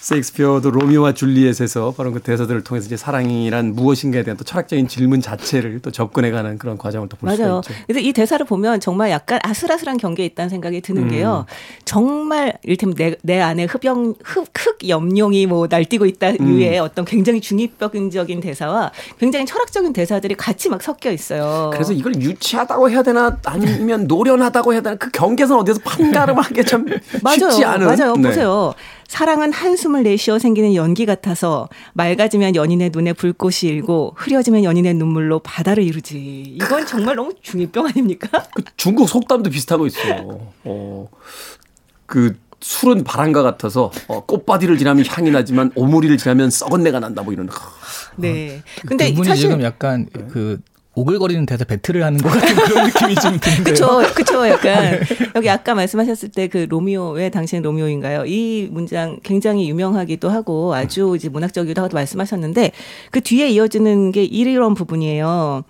세익스피어도 로미오와 줄리엣에서 바로 그 대사들을 통해서 이제 사랑이란 무엇인가에 대한 또 철학적인 질문 자체를 또 접근해가는 그런 과정을 또 볼 수가. 있죠. 그래서 이 대사를 보면 정말 약간 아슬아슬한 경계에 있다는 생각이 드는 음. 게요. 정말 이를테면 내, 내 안에 흡영, 흡, 흑 염룡이 뭐 날뛰고 있다 음. 위에 어떤 굉장히 중립적인 대사와 굉장히 철학적인 대사들이 같이 막 섞여 있어요. 그래서 이걸 유치하다고 해야 되나 아니면 노련하다고 해야 되나 그 경계선 어디서 판가름하기 참 맞아요. 쉽지 않은. 맞아요. 네. 보세요. 사랑은 한숨을 내쉬어 생기는 연기 같아서 맑아지면 연인의 눈에 불꽃이 일고 흐려지면 연인의 눈물로 바다를 이루지. 이건 정말 너무 중이병 아닙니까? 그 중국 속담도 비슷한 거 있어요. 어, 그 술은 바람과 같아서 어, 꽃바디를 지나면 향이 나지만 오므리를 지나면 썩은 내가 난다 뭐 이런. 네. 근데 두 분이 사실 지금 약간 그 오글거리는 대사 배틀을 하는 것 같은 그런 느낌이 좀 드는데요. 그쵸, 그쵸, 약간. 여기 아까 말씀하셨을 때 그 로미오, 왜 당신은 로미오인가요? 이 문장 굉장히 유명하기도 하고 아주 이제 문학적이기도 하고 말씀하셨는데 그 뒤에 이어지는 게 이런 부분이에요.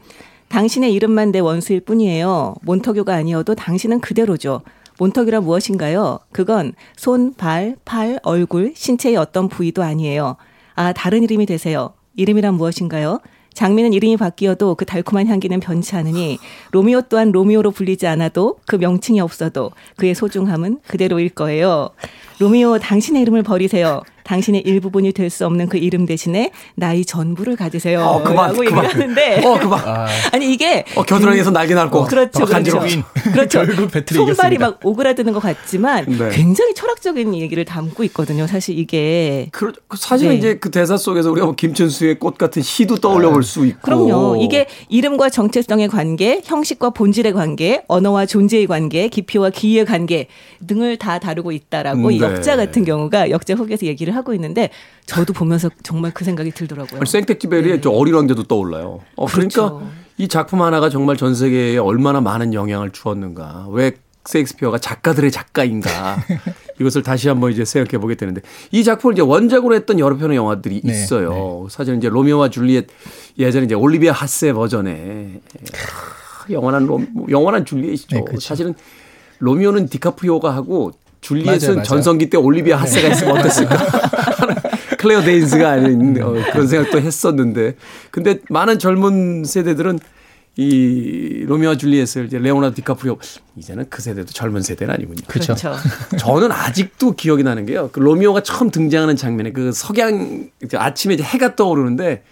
당신의 이름만 내 원수일 뿐이에요. 몬터교가 아니어도 당신은 그대로죠. 몬터교란 무엇인가요? 그건 손, 발, 팔, 얼굴, 신체의 어떤 부위도 아니에요. 아, 다른 이름이 되세요. 이름이란 무엇인가요? 장미는 이름이 바뀌어도 그 달콤한 향기는 변치 않으니 로미오 또한 로미오로 불리지 않아도 그 명칭이 없어도 그의 소중함은 그대로일 거예요. 로미오 당신의 이름을 버리세요. 당신의 일부분이 될 수 없는 그 이름 대신에 나의 전부를 가지세요. 어, 그만, 라고 그만. 얘기를 하는데 어, 그만. 아니 이게 어, 겨드랑이에서 날개 날고. 그렇죠, 어, 간지러워. 그렇죠. 그렇죠. 결국 배틀에 손발이 이겼습니다. 막 오그라드는 것 같지만 네. 굉장히 철학적인 얘기를 담고 있거든요. 사실 이게 그러, 사실은 네. 이제 그 대사 속에서 우리가 뭐 김춘수의 꽃 같은 시도 떠올려 볼 수 있고. 그럼요. 이게 이름과 정체성의 관계, 형식과 본질의 관계, 언어와 존재의 관계, 깊이와 기의 관계 등을 다 다루고 있다라고 음, 이 네. 역자 같은 경우가 역자 후기에서 얘기를 하고 있는데 저도 보면서 정말 그 생각이 들더라고요. 생텍쥐베리의 저 어린 왕자도 떠올라요. 어, 그러니까 네. 그렇죠. 이 작품 하나가 정말 전 세계에 얼마나 많은 영향을 주었는가. 왜 셰익스피어가 작가들의 작가인가. 이것을 다시 한번 이제 생각해 보게 되는데 이 작품을 이제 원작으로 했던 여러 편의 영화들이 네, 있어요. 사실 이제 로미오와 줄리엣 예전에 이제 올리비아 핫세 버전에 크, 영원한 로 영원한 줄리엣이죠. 네, 그렇죠. 사실은 로미오는 디카프리오가 하고 줄리엣은. 전성기 때 올리비아 핫세가 있으면 어땠을까? 클레어 데인스가 아닌 어, 그런 생각도 했었는데 근데 많은 젊은 세대들은 이 로미오와 줄리엣을 이제 레오나르도 디카프리오 이제는 그 세대도 젊은 세대는 아니군요. 그렇죠. 그렇죠. 저는 아직도 기억이 나는 게요. 그 로미오가 처음 등장하는 장면에 그 석양 아침에 이제 해가 떠오르는데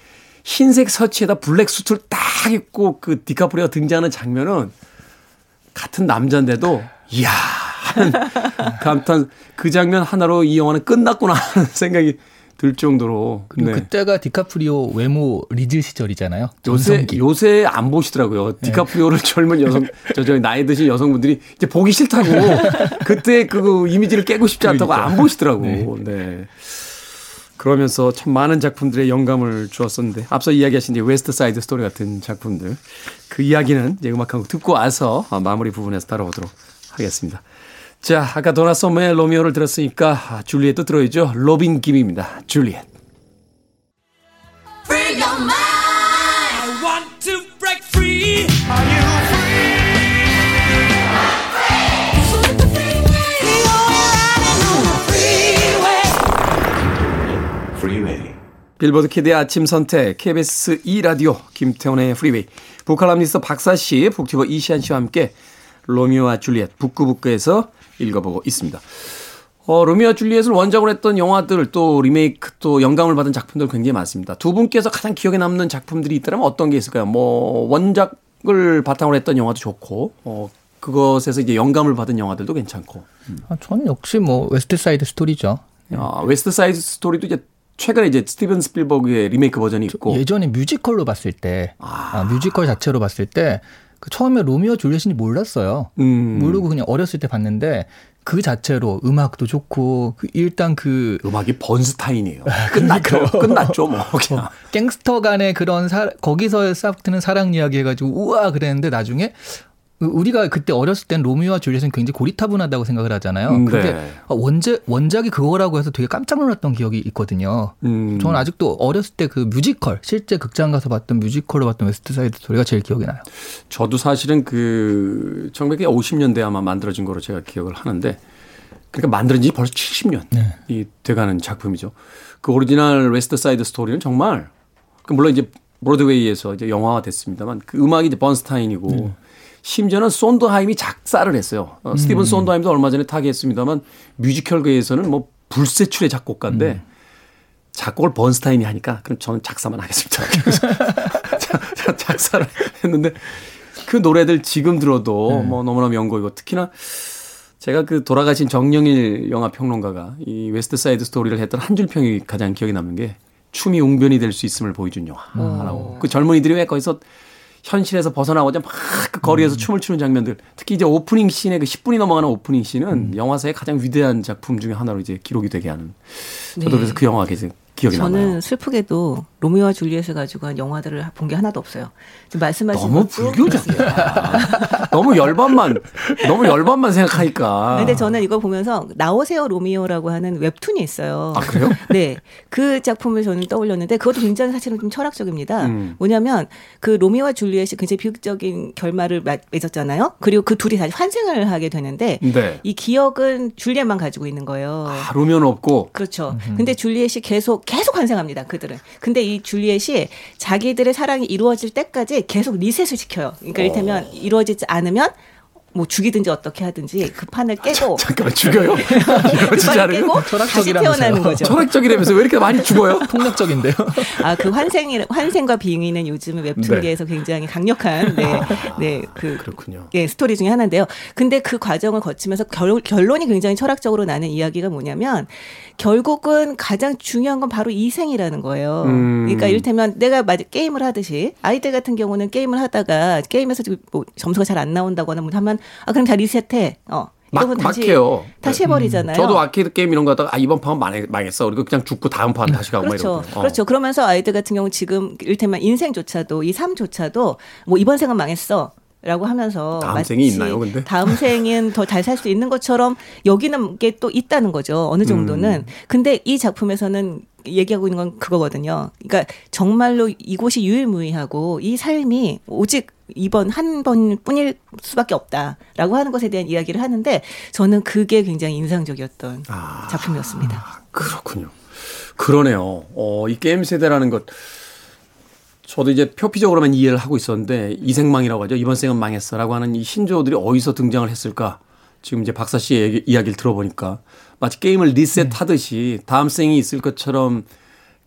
흰색 셔츠에다 블랙 수트를 딱 입고 그 디카프리오가 등장하는 장면은 같은 남자인데도 이야 하는 감탄 그 장면 하나로 이 영화는 끝났구나 하는 생각이 들 정도로 그리고 네. 그때가 디카프리오 외모 리즈 시절이잖아요. 요새 전성기. 요새 안 보시더라고요. 디카프리오를 젊은 여성 저저 나이 드신 여성분들이 이제 보기 싫다고 그때 그 이미지를 깨고 싶지 않다고 그러니까. 안 보시더라고. 네. 그러면서 참 많은 작품들의 영감을 주었었는데 앞서 이야기하신 이제 웨스트 사이드 스토리 같은 작품들 그 이야기는 이제 음악 한 곡 듣고 와서 마무리 부분에서 다뤄보도록 하겠습니다. 자, 아까 도나 썸머의 로미오를 들었으니까 아, 줄리엣도 들어야죠. 로빈 김입니다. 줄리엣. Free your mind. I want to break free. 빌보드 키드의 아침 선택 KBS 2라디오 김태훈의 Freeway 북칼럼니스트 박사 씨, 북튜버 이시안 씨와 함께 로미오와 줄리엣 북구북구에서 읽어보고 있습니다. 어, 로미오와 줄리엣을 원작으로 했던 영화들 또 리메이크 또 영감을 받은 작품들 굉장히 많습니다. 두 분께서 가장 기억에 남는 작품들이 있다면 어떤 게 있을까요? 뭐 원작을 바탕으로 했던 영화도 좋고 어, 그것에서 이제 영감을 받은 영화들도 괜찮고 아, 저는 역시 뭐 웨스트 사이드 스토리죠. 아, 웨스트 사이드 스토리도 이제 최근에 이제 스티븐 스필버그의 리메이크 버전이 있고 예전에 뮤지컬로 봤을 때, 아, 뮤지컬 자체로 봤을 때, 그 처음에 로미오 줄리엣인지 몰랐어요. 음. 모르고 그냥 어렸을 때 봤는데, 그 자체로 음악도 좋고, 그 일단 그, 음악이 번스타인이에요. 끝났죠. 끝났죠. 뭐 그냥. 갱스터 간의 그런 사, 거기서 싹트는 사랑 이야기 해가지고, 우와! 그랬는데 나중에, 우리가 그때 어렸을 땐 로미오와 줄리엣은 굉장히 고리타분하다고 생각을 하잖아요. 음, 근데 네. 원제, 원작이 그거라고 해서 되게 깜짝 놀랐던 기억이 있거든요. 음. 저는 아직도 어렸을 때 그 뮤지컬, 실제 극장 가서 봤던 뮤지컬로 봤던 웨스트 사이드 스토리가 제일 기억이 나요. 저도 사실은 그 1950년대 아마 만들어진 거로 제가 기억을 하는데 그러니까 만들어진 지 벌써 70년이 네. 돼가는 작품이죠. 그 오리지널 웨스트 사이드 스토리는 정말 그 물론 이제 브로드웨이에서 이제 영화화 됐습니다만 그 음악이 이제 번스타인이고 네. 심지어는 손더하임이 작사를 했어요. 어, 음. 스티븐 손더하임도 얼마 전에 타계했습니다만 뮤지컬계에서는 뭐 불세출의 작곡가인데 음. 작곡을 번스타인이 하니까 그럼 저는 작사만 하겠습니다. 그래서 작사를 했는데 그 노래들 지금 들어도 뭐 너무나 명곡이고 특히나 제가 그 돌아가신 정영일 영화 평론가가 이 웨스트 사이드 스토리를 했던 한 줄 평이 가장 기억에 남는 게 춤이 웅변이 될 수 있음을 보여준 영화라고. 그 젊은이들이 왜 거기서 현실에서 벗어나고자 막 그 거리에서 춤을 추는 장면들 특히 이제 오프닝 씬의 그 10분이 넘어가는 오프닝 씬은 영화사의 가장 위대한 작품 중에 하나로 이제 기록이 되게 하는 저도 네. 그래서 그 영화가 계속 기억이 저는 남아요. 슬프게도 로미오와 줄리엣을 가지고 한 영화들을 본 게 하나도 없어요. 지금 말씀하신 너무 불교적이야. 너무 열반만 너무 열반만 생각하니까. 근데 저는 이거 보면서 나오세요 로미오라고 하는 웹툰이 있어요. 아 그래요? 네. 그 작품을 저는 떠올렸는데 그것도 굉장히 사실은 좀 철학적입니다. 음. 뭐냐면 그 로미오와 줄리엣이 굉장히 비극적인 결말을 마- 맺었잖아요. 그리고 그 둘이 다시 환생을 하게 되는데 네. 이 기억은 줄리엣만 가지고 있는 거예요. 아, 로미오는 없고. 그렇죠. 근데 줄리엣이 계속 계속 환생합니다. 그들은. 근데 이 줄리엣이 자기들의 사랑이 이루어질 때까지 계속 리셋을 시켜요. 그러니까 이를테면 이루어지지 않으면 뭐 죽이든지 어떻게 하든지 그 판을 깨고 잠깐만 죽여요. 그 판을 않으면 깨고 다시. 태어나는 거죠. 철학적이라면서 왜 이렇게 많이 죽어요? 폭력적인데요. 아, 그 환생이, 환생과 빙의는 요즘에 웹툰계에서 굉장히 강력한, 네, 네, 그, 그렇군요. 예, 스토리 중에 하나인데요. 근데 그 과정을 거치면서 결, 결론이 굉장히 철학적으로 나는 이야기가 뭐냐면, 결국은 가장 중요한 건 바로 이생이라는 거예요. 음. 그러니까 이를테면 내가 마- 게임을 하듯이, 아이들 같은 경우는 게임을 하다가 게임에서 뭐 점수가 잘 안 나온다거나 뭐 하면, 아, 그럼 다 리셋해. 어. 막, 다시, 막 해요. 다시 해버리잖아요. 저도 아케이드 게임 이런 거 하다가 아, 이번 판은 망했, 망했어. 그리고 그냥 죽고 다음 판 다시 가고 막 그렇죠. 어. 그렇죠. 그러면서 아이들 같은 경우 지금 일테면 인생조차도 이 삶조차도 뭐 이번 생은 망했어. 라고 하면서 다음 생이 있나요, 근데? 다음 생은 더 잘 살 수 있는 것처럼 여기는 게 또 있다는 거죠. 어느 정도는. 음. 근데 이 작품에서는 얘기하고 있는 건 그거거든요. 그러니까 정말로 이곳이 유일무이하고 이 삶이 오직 이번 한 번뿐일 수밖에 없다라고 하는 것에 대한 이야기를 하는데 저는 그게 굉장히 인상적이었던 아. 작품이었습니다. 그렇군요. 그러네요. 어, 이 게임 세대라는 것. 저도 이제 표피적으로만 이해를 하고 있었는데 이생망이라고 하죠. 이번 생은 망했어라고 하는 이 신조어들이 어디서 등장을 했을까? 지금 이제 박사 씨의 얘기, 이야기를 들어보니까 마치 게임을 리셋하듯이 다음 생이 있을 것처럼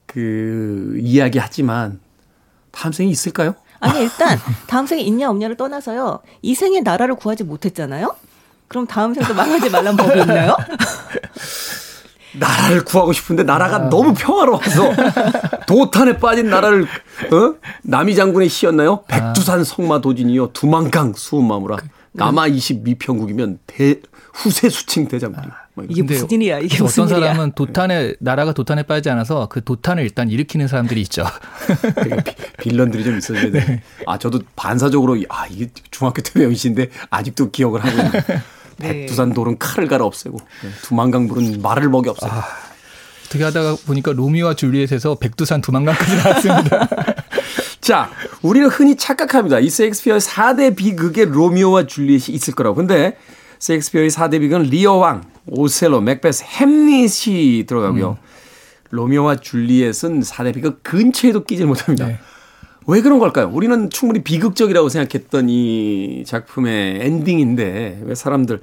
그 이야기하지만 다음 생이 있을까요? 아니 일단 다음 생에 있냐 없냐를 떠나서요. 이 생에 나라를 구하지 못했잖아요. 그럼 다음 생도 망하지 말란 법이 있나요? 나라를 구하고 싶은데 나라가 너무 평화로워서 도탄에 빠진 나라를 어? 남이 장군의 시였나요? 백두산 성마 도진이요 두만강 수음마무라 남아 22평국이면 대 후세 수칭 대장군이. 뭐. 이게 무슨 일이야? 이게 무슨 어떤 일이야? 사람은 도탄에 나라가 도탄에 빠지지 않아서 그 도탄을 일단 일으키는 사람들이 있죠. 빌런들이 좀 있어요. 네. 아 저도 반사적으로 아 이게 중학교 때 배운 시인데 아직도 기억을 하고 있는. 네. 백두산 돌은 칼을 갈아 없애고 네, 두만강 물은 말을 먹여 없애고. 어떻게 하다가 보니까 로미오와 줄리엣에서 백두산 두만강까지 나왔습니다. 자, 우리는 흔히 착각합니다. 이 셰익스피어의 4대 비극에 로미오와 줄리엣이 있을 거라고. 근데 셰익스피어의 4대 비극은 리어 왕, 오셀로, 맥베스, 햄릿이 들어가고요. 로미오와 줄리엣은 4대 비극 근처에도 끼지 못합니다. 네. 왜 그런 걸까요? 우리는 충분히 비극적이라고 생각했던 이 작품의 엔딩인데 왜 사람들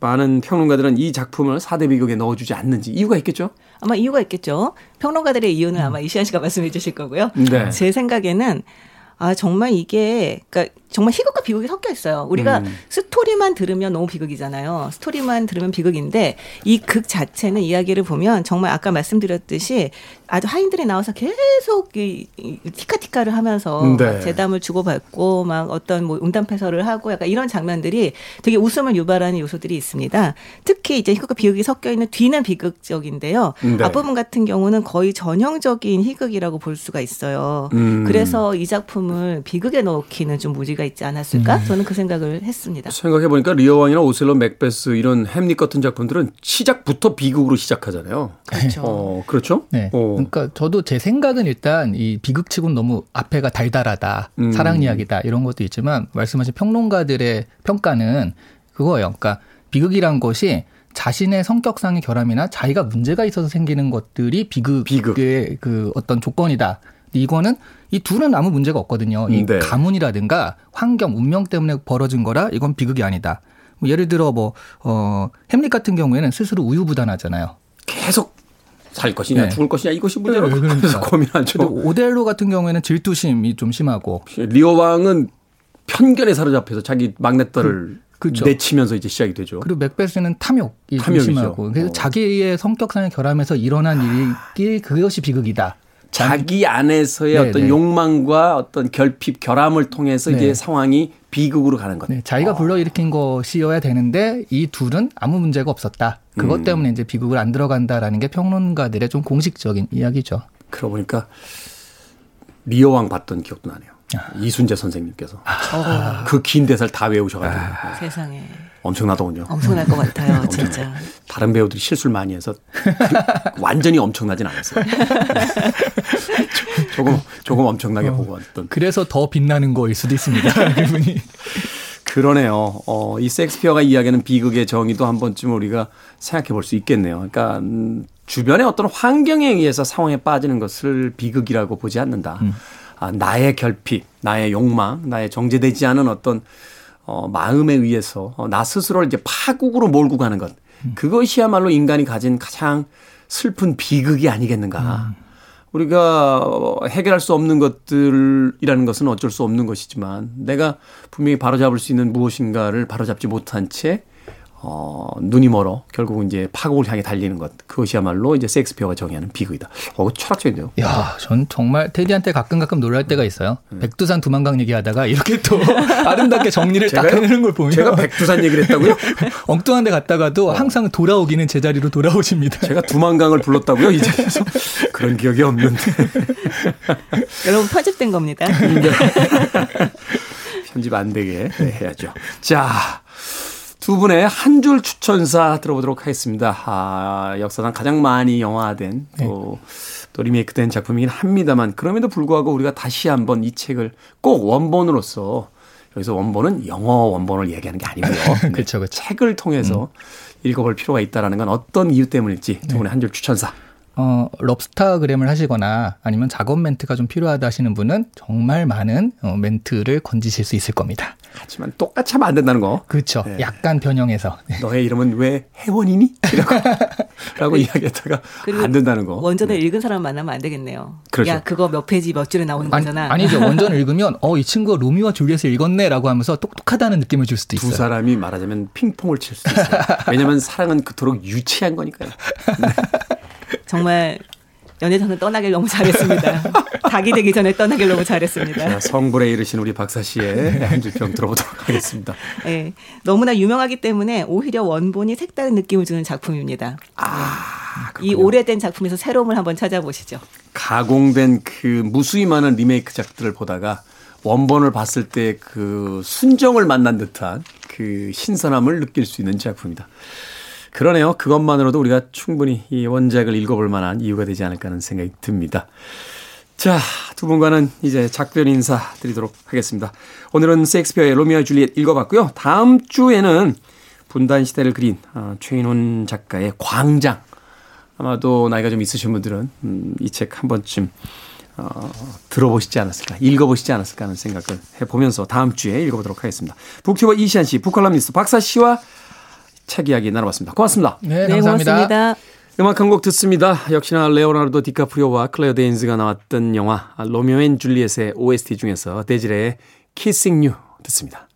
많은 평론가들은 이 작품을 4대 비극에 넣어주지 않는지 이유가 있겠죠? 아마 이유가 있겠죠. 평론가들의 이유는 아마 이시안 씨가 말씀해 주실 거고요. 네. 제 생각에는 아 정말 이게 그러니까 정말 희극과 비극이 섞여 있어요. 우리가 음. 스토리만 들으면 너무 비극이잖아요. 스토리만 들으면 비극인데 이 극 자체는 이야기를 보면 정말 아까 말씀드렸듯이 아주 하인들이 나와서 계속 이, 이 티카티카를 하면서 네. 막 재담을 주고받고 막 어떤 뭐 음담 패설을 하고 약간 이런 장면들이 되게 웃음을 유발하는 요소들이 있습니다. 특히 이제 희극과 비극이 섞여 있는 뒤는 비극적인데요. 네. 앞부분 같은 경우는 거의 전형적인 희극이라고 볼 수가 있어요. 음. 그래서 이 작품을 비극에 넣기는 좀 무지가 있지 않았을까? 저는 그 생각을 했습니다. 생각해 보니까 리어 왕이나 오셀로, 맥베스 이런 햄릿 같은 작품들은 시작부터 비극으로 시작하잖아요. 그렇죠. 어, 그렇죠? 네. 어. 그러니까 저도 제 생각은 일단 이 비극치고는 너무 앞에가 달달하다, 음. 사랑 이야기다 이런 것도 있지만 말씀하신 평론가들의 평가는 그거예요. 그러니까 비극이란 것이 자신의 성격상의 결함이나 자기가 문제가 있어서 생기는 것들이 비극의 비극. 그 어떤 조건이다. 이거는 이 둘은 아무 문제가 없거든요. 이 네. 가문이라든가 환경, 운명 때문에 벌어진 거라 이건 비극이 아니다. 뭐 예를 들어 뭐 어, 햄릿 같은 경우에는 스스로 우유부단하잖아요. 계속 살 것이냐 네. 죽을 것이냐 이것이 문제로 네, 그러니까. 고민하죠. 오델로 같은 경우에는 질투심이 좀 심하고 리어 왕은 편견에 사로잡혀서 자기 막내딸을 그렇죠. 내치면서 이제 시작이 되죠. 그리고 맥베스는 탐욕이 좀 탐욕이죠. 심하고 그래서 어. 자기의 성격상의 결함에서 일어난 일이 그것이 비극이다. 자기 안에서의 네, 어떤 네. 욕망과 어떤 결핍, 결함을 통해서 네. 이제 상황이 비극으로 가는 것. 네, 자기가 불러일으킨 것이어야 되는데 이 둘은 아무 문제가 없었다. 그것 음. 때문에 이제 비극을 안 들어간다라는 게 평론가들의 좀 공식적인 이야기죠. 그러고 보니까 리어 왕 봤던 기억도 나네요. 이순재 선생님께서 그긴 대사를 다 외우셔가지고 세상에 엄청나더군요. 엄청날 것 같아요, 진짜. 다른 배우들이 실수를 많이 해서 그- 완전히 엄청나진 않았어요. 조금 조금 엄청나게 보고 왔던 그래서 더 빛나는 거일 수도 있습니다. 그분이. 그러네요. 어, 이 섹스피어가 이야기하는 비극의 정의도 한 번쯤 우리가 생각해 볼 수 있겠네요. 그러니까 음, 주변의 어떤 환경에 의해서 상황에 빠지는 것을 비극이라고 보지 않는다. 아, 나의 결핍, 나의 욕망, 나의 정제되지 않은 어떤 어, 마음에 의해서 어, 나 스스로를 이제 파국으로 몰고 가는 것. 그것이야말로 인간이 가진 가장 슬픈 비극이 아니겠는가. 우리가 어, 해결할 수 없는 것들이라는 것은 어쩔 수 없는 것이지만 내가 분명히 바로잡을 수 있는 무엇인가를 바로잡지 못한 채 어, 눈이 멀어 결국은 이제 파국을 향해 달리는 것 그것이야말로 이제 섹스피어가 정의하는 비극이다. 어, 철학적인데요. 야, 전 정말 테디한테 가끔 가끔 놀랄 때가 있어요. 음. 백두산 두만강 얘기하다가 이렇게 또 아름답게 정리를 딱? 해내는 걸 보면 제가 백두산 얘기를 했다고요? 엉뚱한 데 갔다가도 항상 돌아오기는 제자리로 돌아오십니다. 제가 두만강을 불렀다고요? 이 자리에서 그런 기억이 없는데 여러분 편집된 겁니다. 편집 안 되게 네, 해야죠. 자. 두 분의 한 줄 추천사 들어보도록 하겠습니다. 아, 역사상 가장 많이 영화된 또, 또 리메이크된 작품이긴 합니다만 그럼에도 불구하고 우리가 다시 한번 이 책을 꼭 원본으로서 여기서 원본은 영어 원본을 얘기하는 게 아니고요. 네, 그쵸, 그쵸. 책을 통해서 읽어볼 필요가 있다라는 건 어떤 이유 때문일지 두 분의 한 줄 추천사. 어, 럽스타그램을 하시거나 아니면 작업 멘트가 좀 필요하다 하시는 분은 정말 많은 어, 멘트를 건지실 수 있을 겁니다. 하지만 똑같이 하면 안 된다는 거. 그렇죠. 네. 약간 변형해서. 네. 너의 이름은 왜 혜원이니? 이라고 라고 이야기했다가 안 된다는 거. 원전을 읽은 사람 만나면 안 되겠네요. 그렇죠. 야, 그거 몇 페이지 몇 줄에 나오는 아니, 거잖아. 아니죠. 원전을 읽으면 어, 이 친구가 로미오와 줄리엣을 읽었네라고 하면서 똑똑하다는 느낌을 줄 수도 두 있어요. 사람이 말하자면 핑퐁을 칠수 있어요. 왜냐하면 사랑은 그토록 유치한 거니까요. 정말 연애선을 떠나길 너무 잘했습니다. 닭이 되기 전에 떠나길 너무 잘했습니다. 자, 성불에 이르신 우리 박사 씨의 한 줄평 들어보도록 하겠습니다. 예, 너무나 유명하기 때문에 오히려 원본이 색다른 느낌을 주는 작품입니다. 아, 이 그렇군요. 오래된 작품에서 새로움을 한번 찾아보시죠. 가공된 그 무수히 많은 리메이크작들을 보다가 원본을 봤을 때 그 순정을 만난 듯한 그 신선함을 느낄 수 있는 작품이다. 그러네요. 그것만으로도 우리가 충분히 이 원작을 읽어볼 만한 이유가 되지 않을까 하는 생각이 듭니다. 자, 두 분과는 이제 작별 인사 드리도록 하겠습니다. 오늘은 셰익스피어의 로미오와 줄리엣 읽어봤고요. 다음 주에는 분단 시대를 그린 어, 최인훈 작가의 광장. 아마도 나이가 좀 있으신 분들은 음, 이 책 한 번쯤 어, 들어보시지 않았을까, 읽어보시지 않았을까 하는 생각을 해보면서 다음 주에 읽어보도록 하겠습니다. 북튜버 이시안 씨, 북칼럼니스트 박사 씨와 책 이야기 나눠봤습니다. 고맙습니다. 네, 네, 감사합니다. 고맙습니다. 음악 한 곡 듣습니다. 역시나 레오나르도 디카프리오와 클레어 데인즈가 나왔던 영화 로미오 앤 줄리엣의 OST 중에서 데지레의 Kissing You 듣습니다.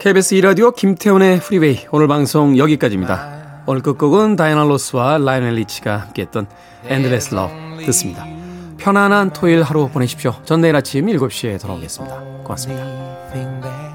KBS 2라디오 김태훈의 프리웨이 오늘 방송 여기까지입니다. 오늘 끝곡은 다이아나 로스와 라이오넬 리치가 함께했던 Endless Love 듣습니다. 편안한 토요일 하루 보내십시오. 전 내일 아침 7시에 돌아오겠습니다. 고맙습니다.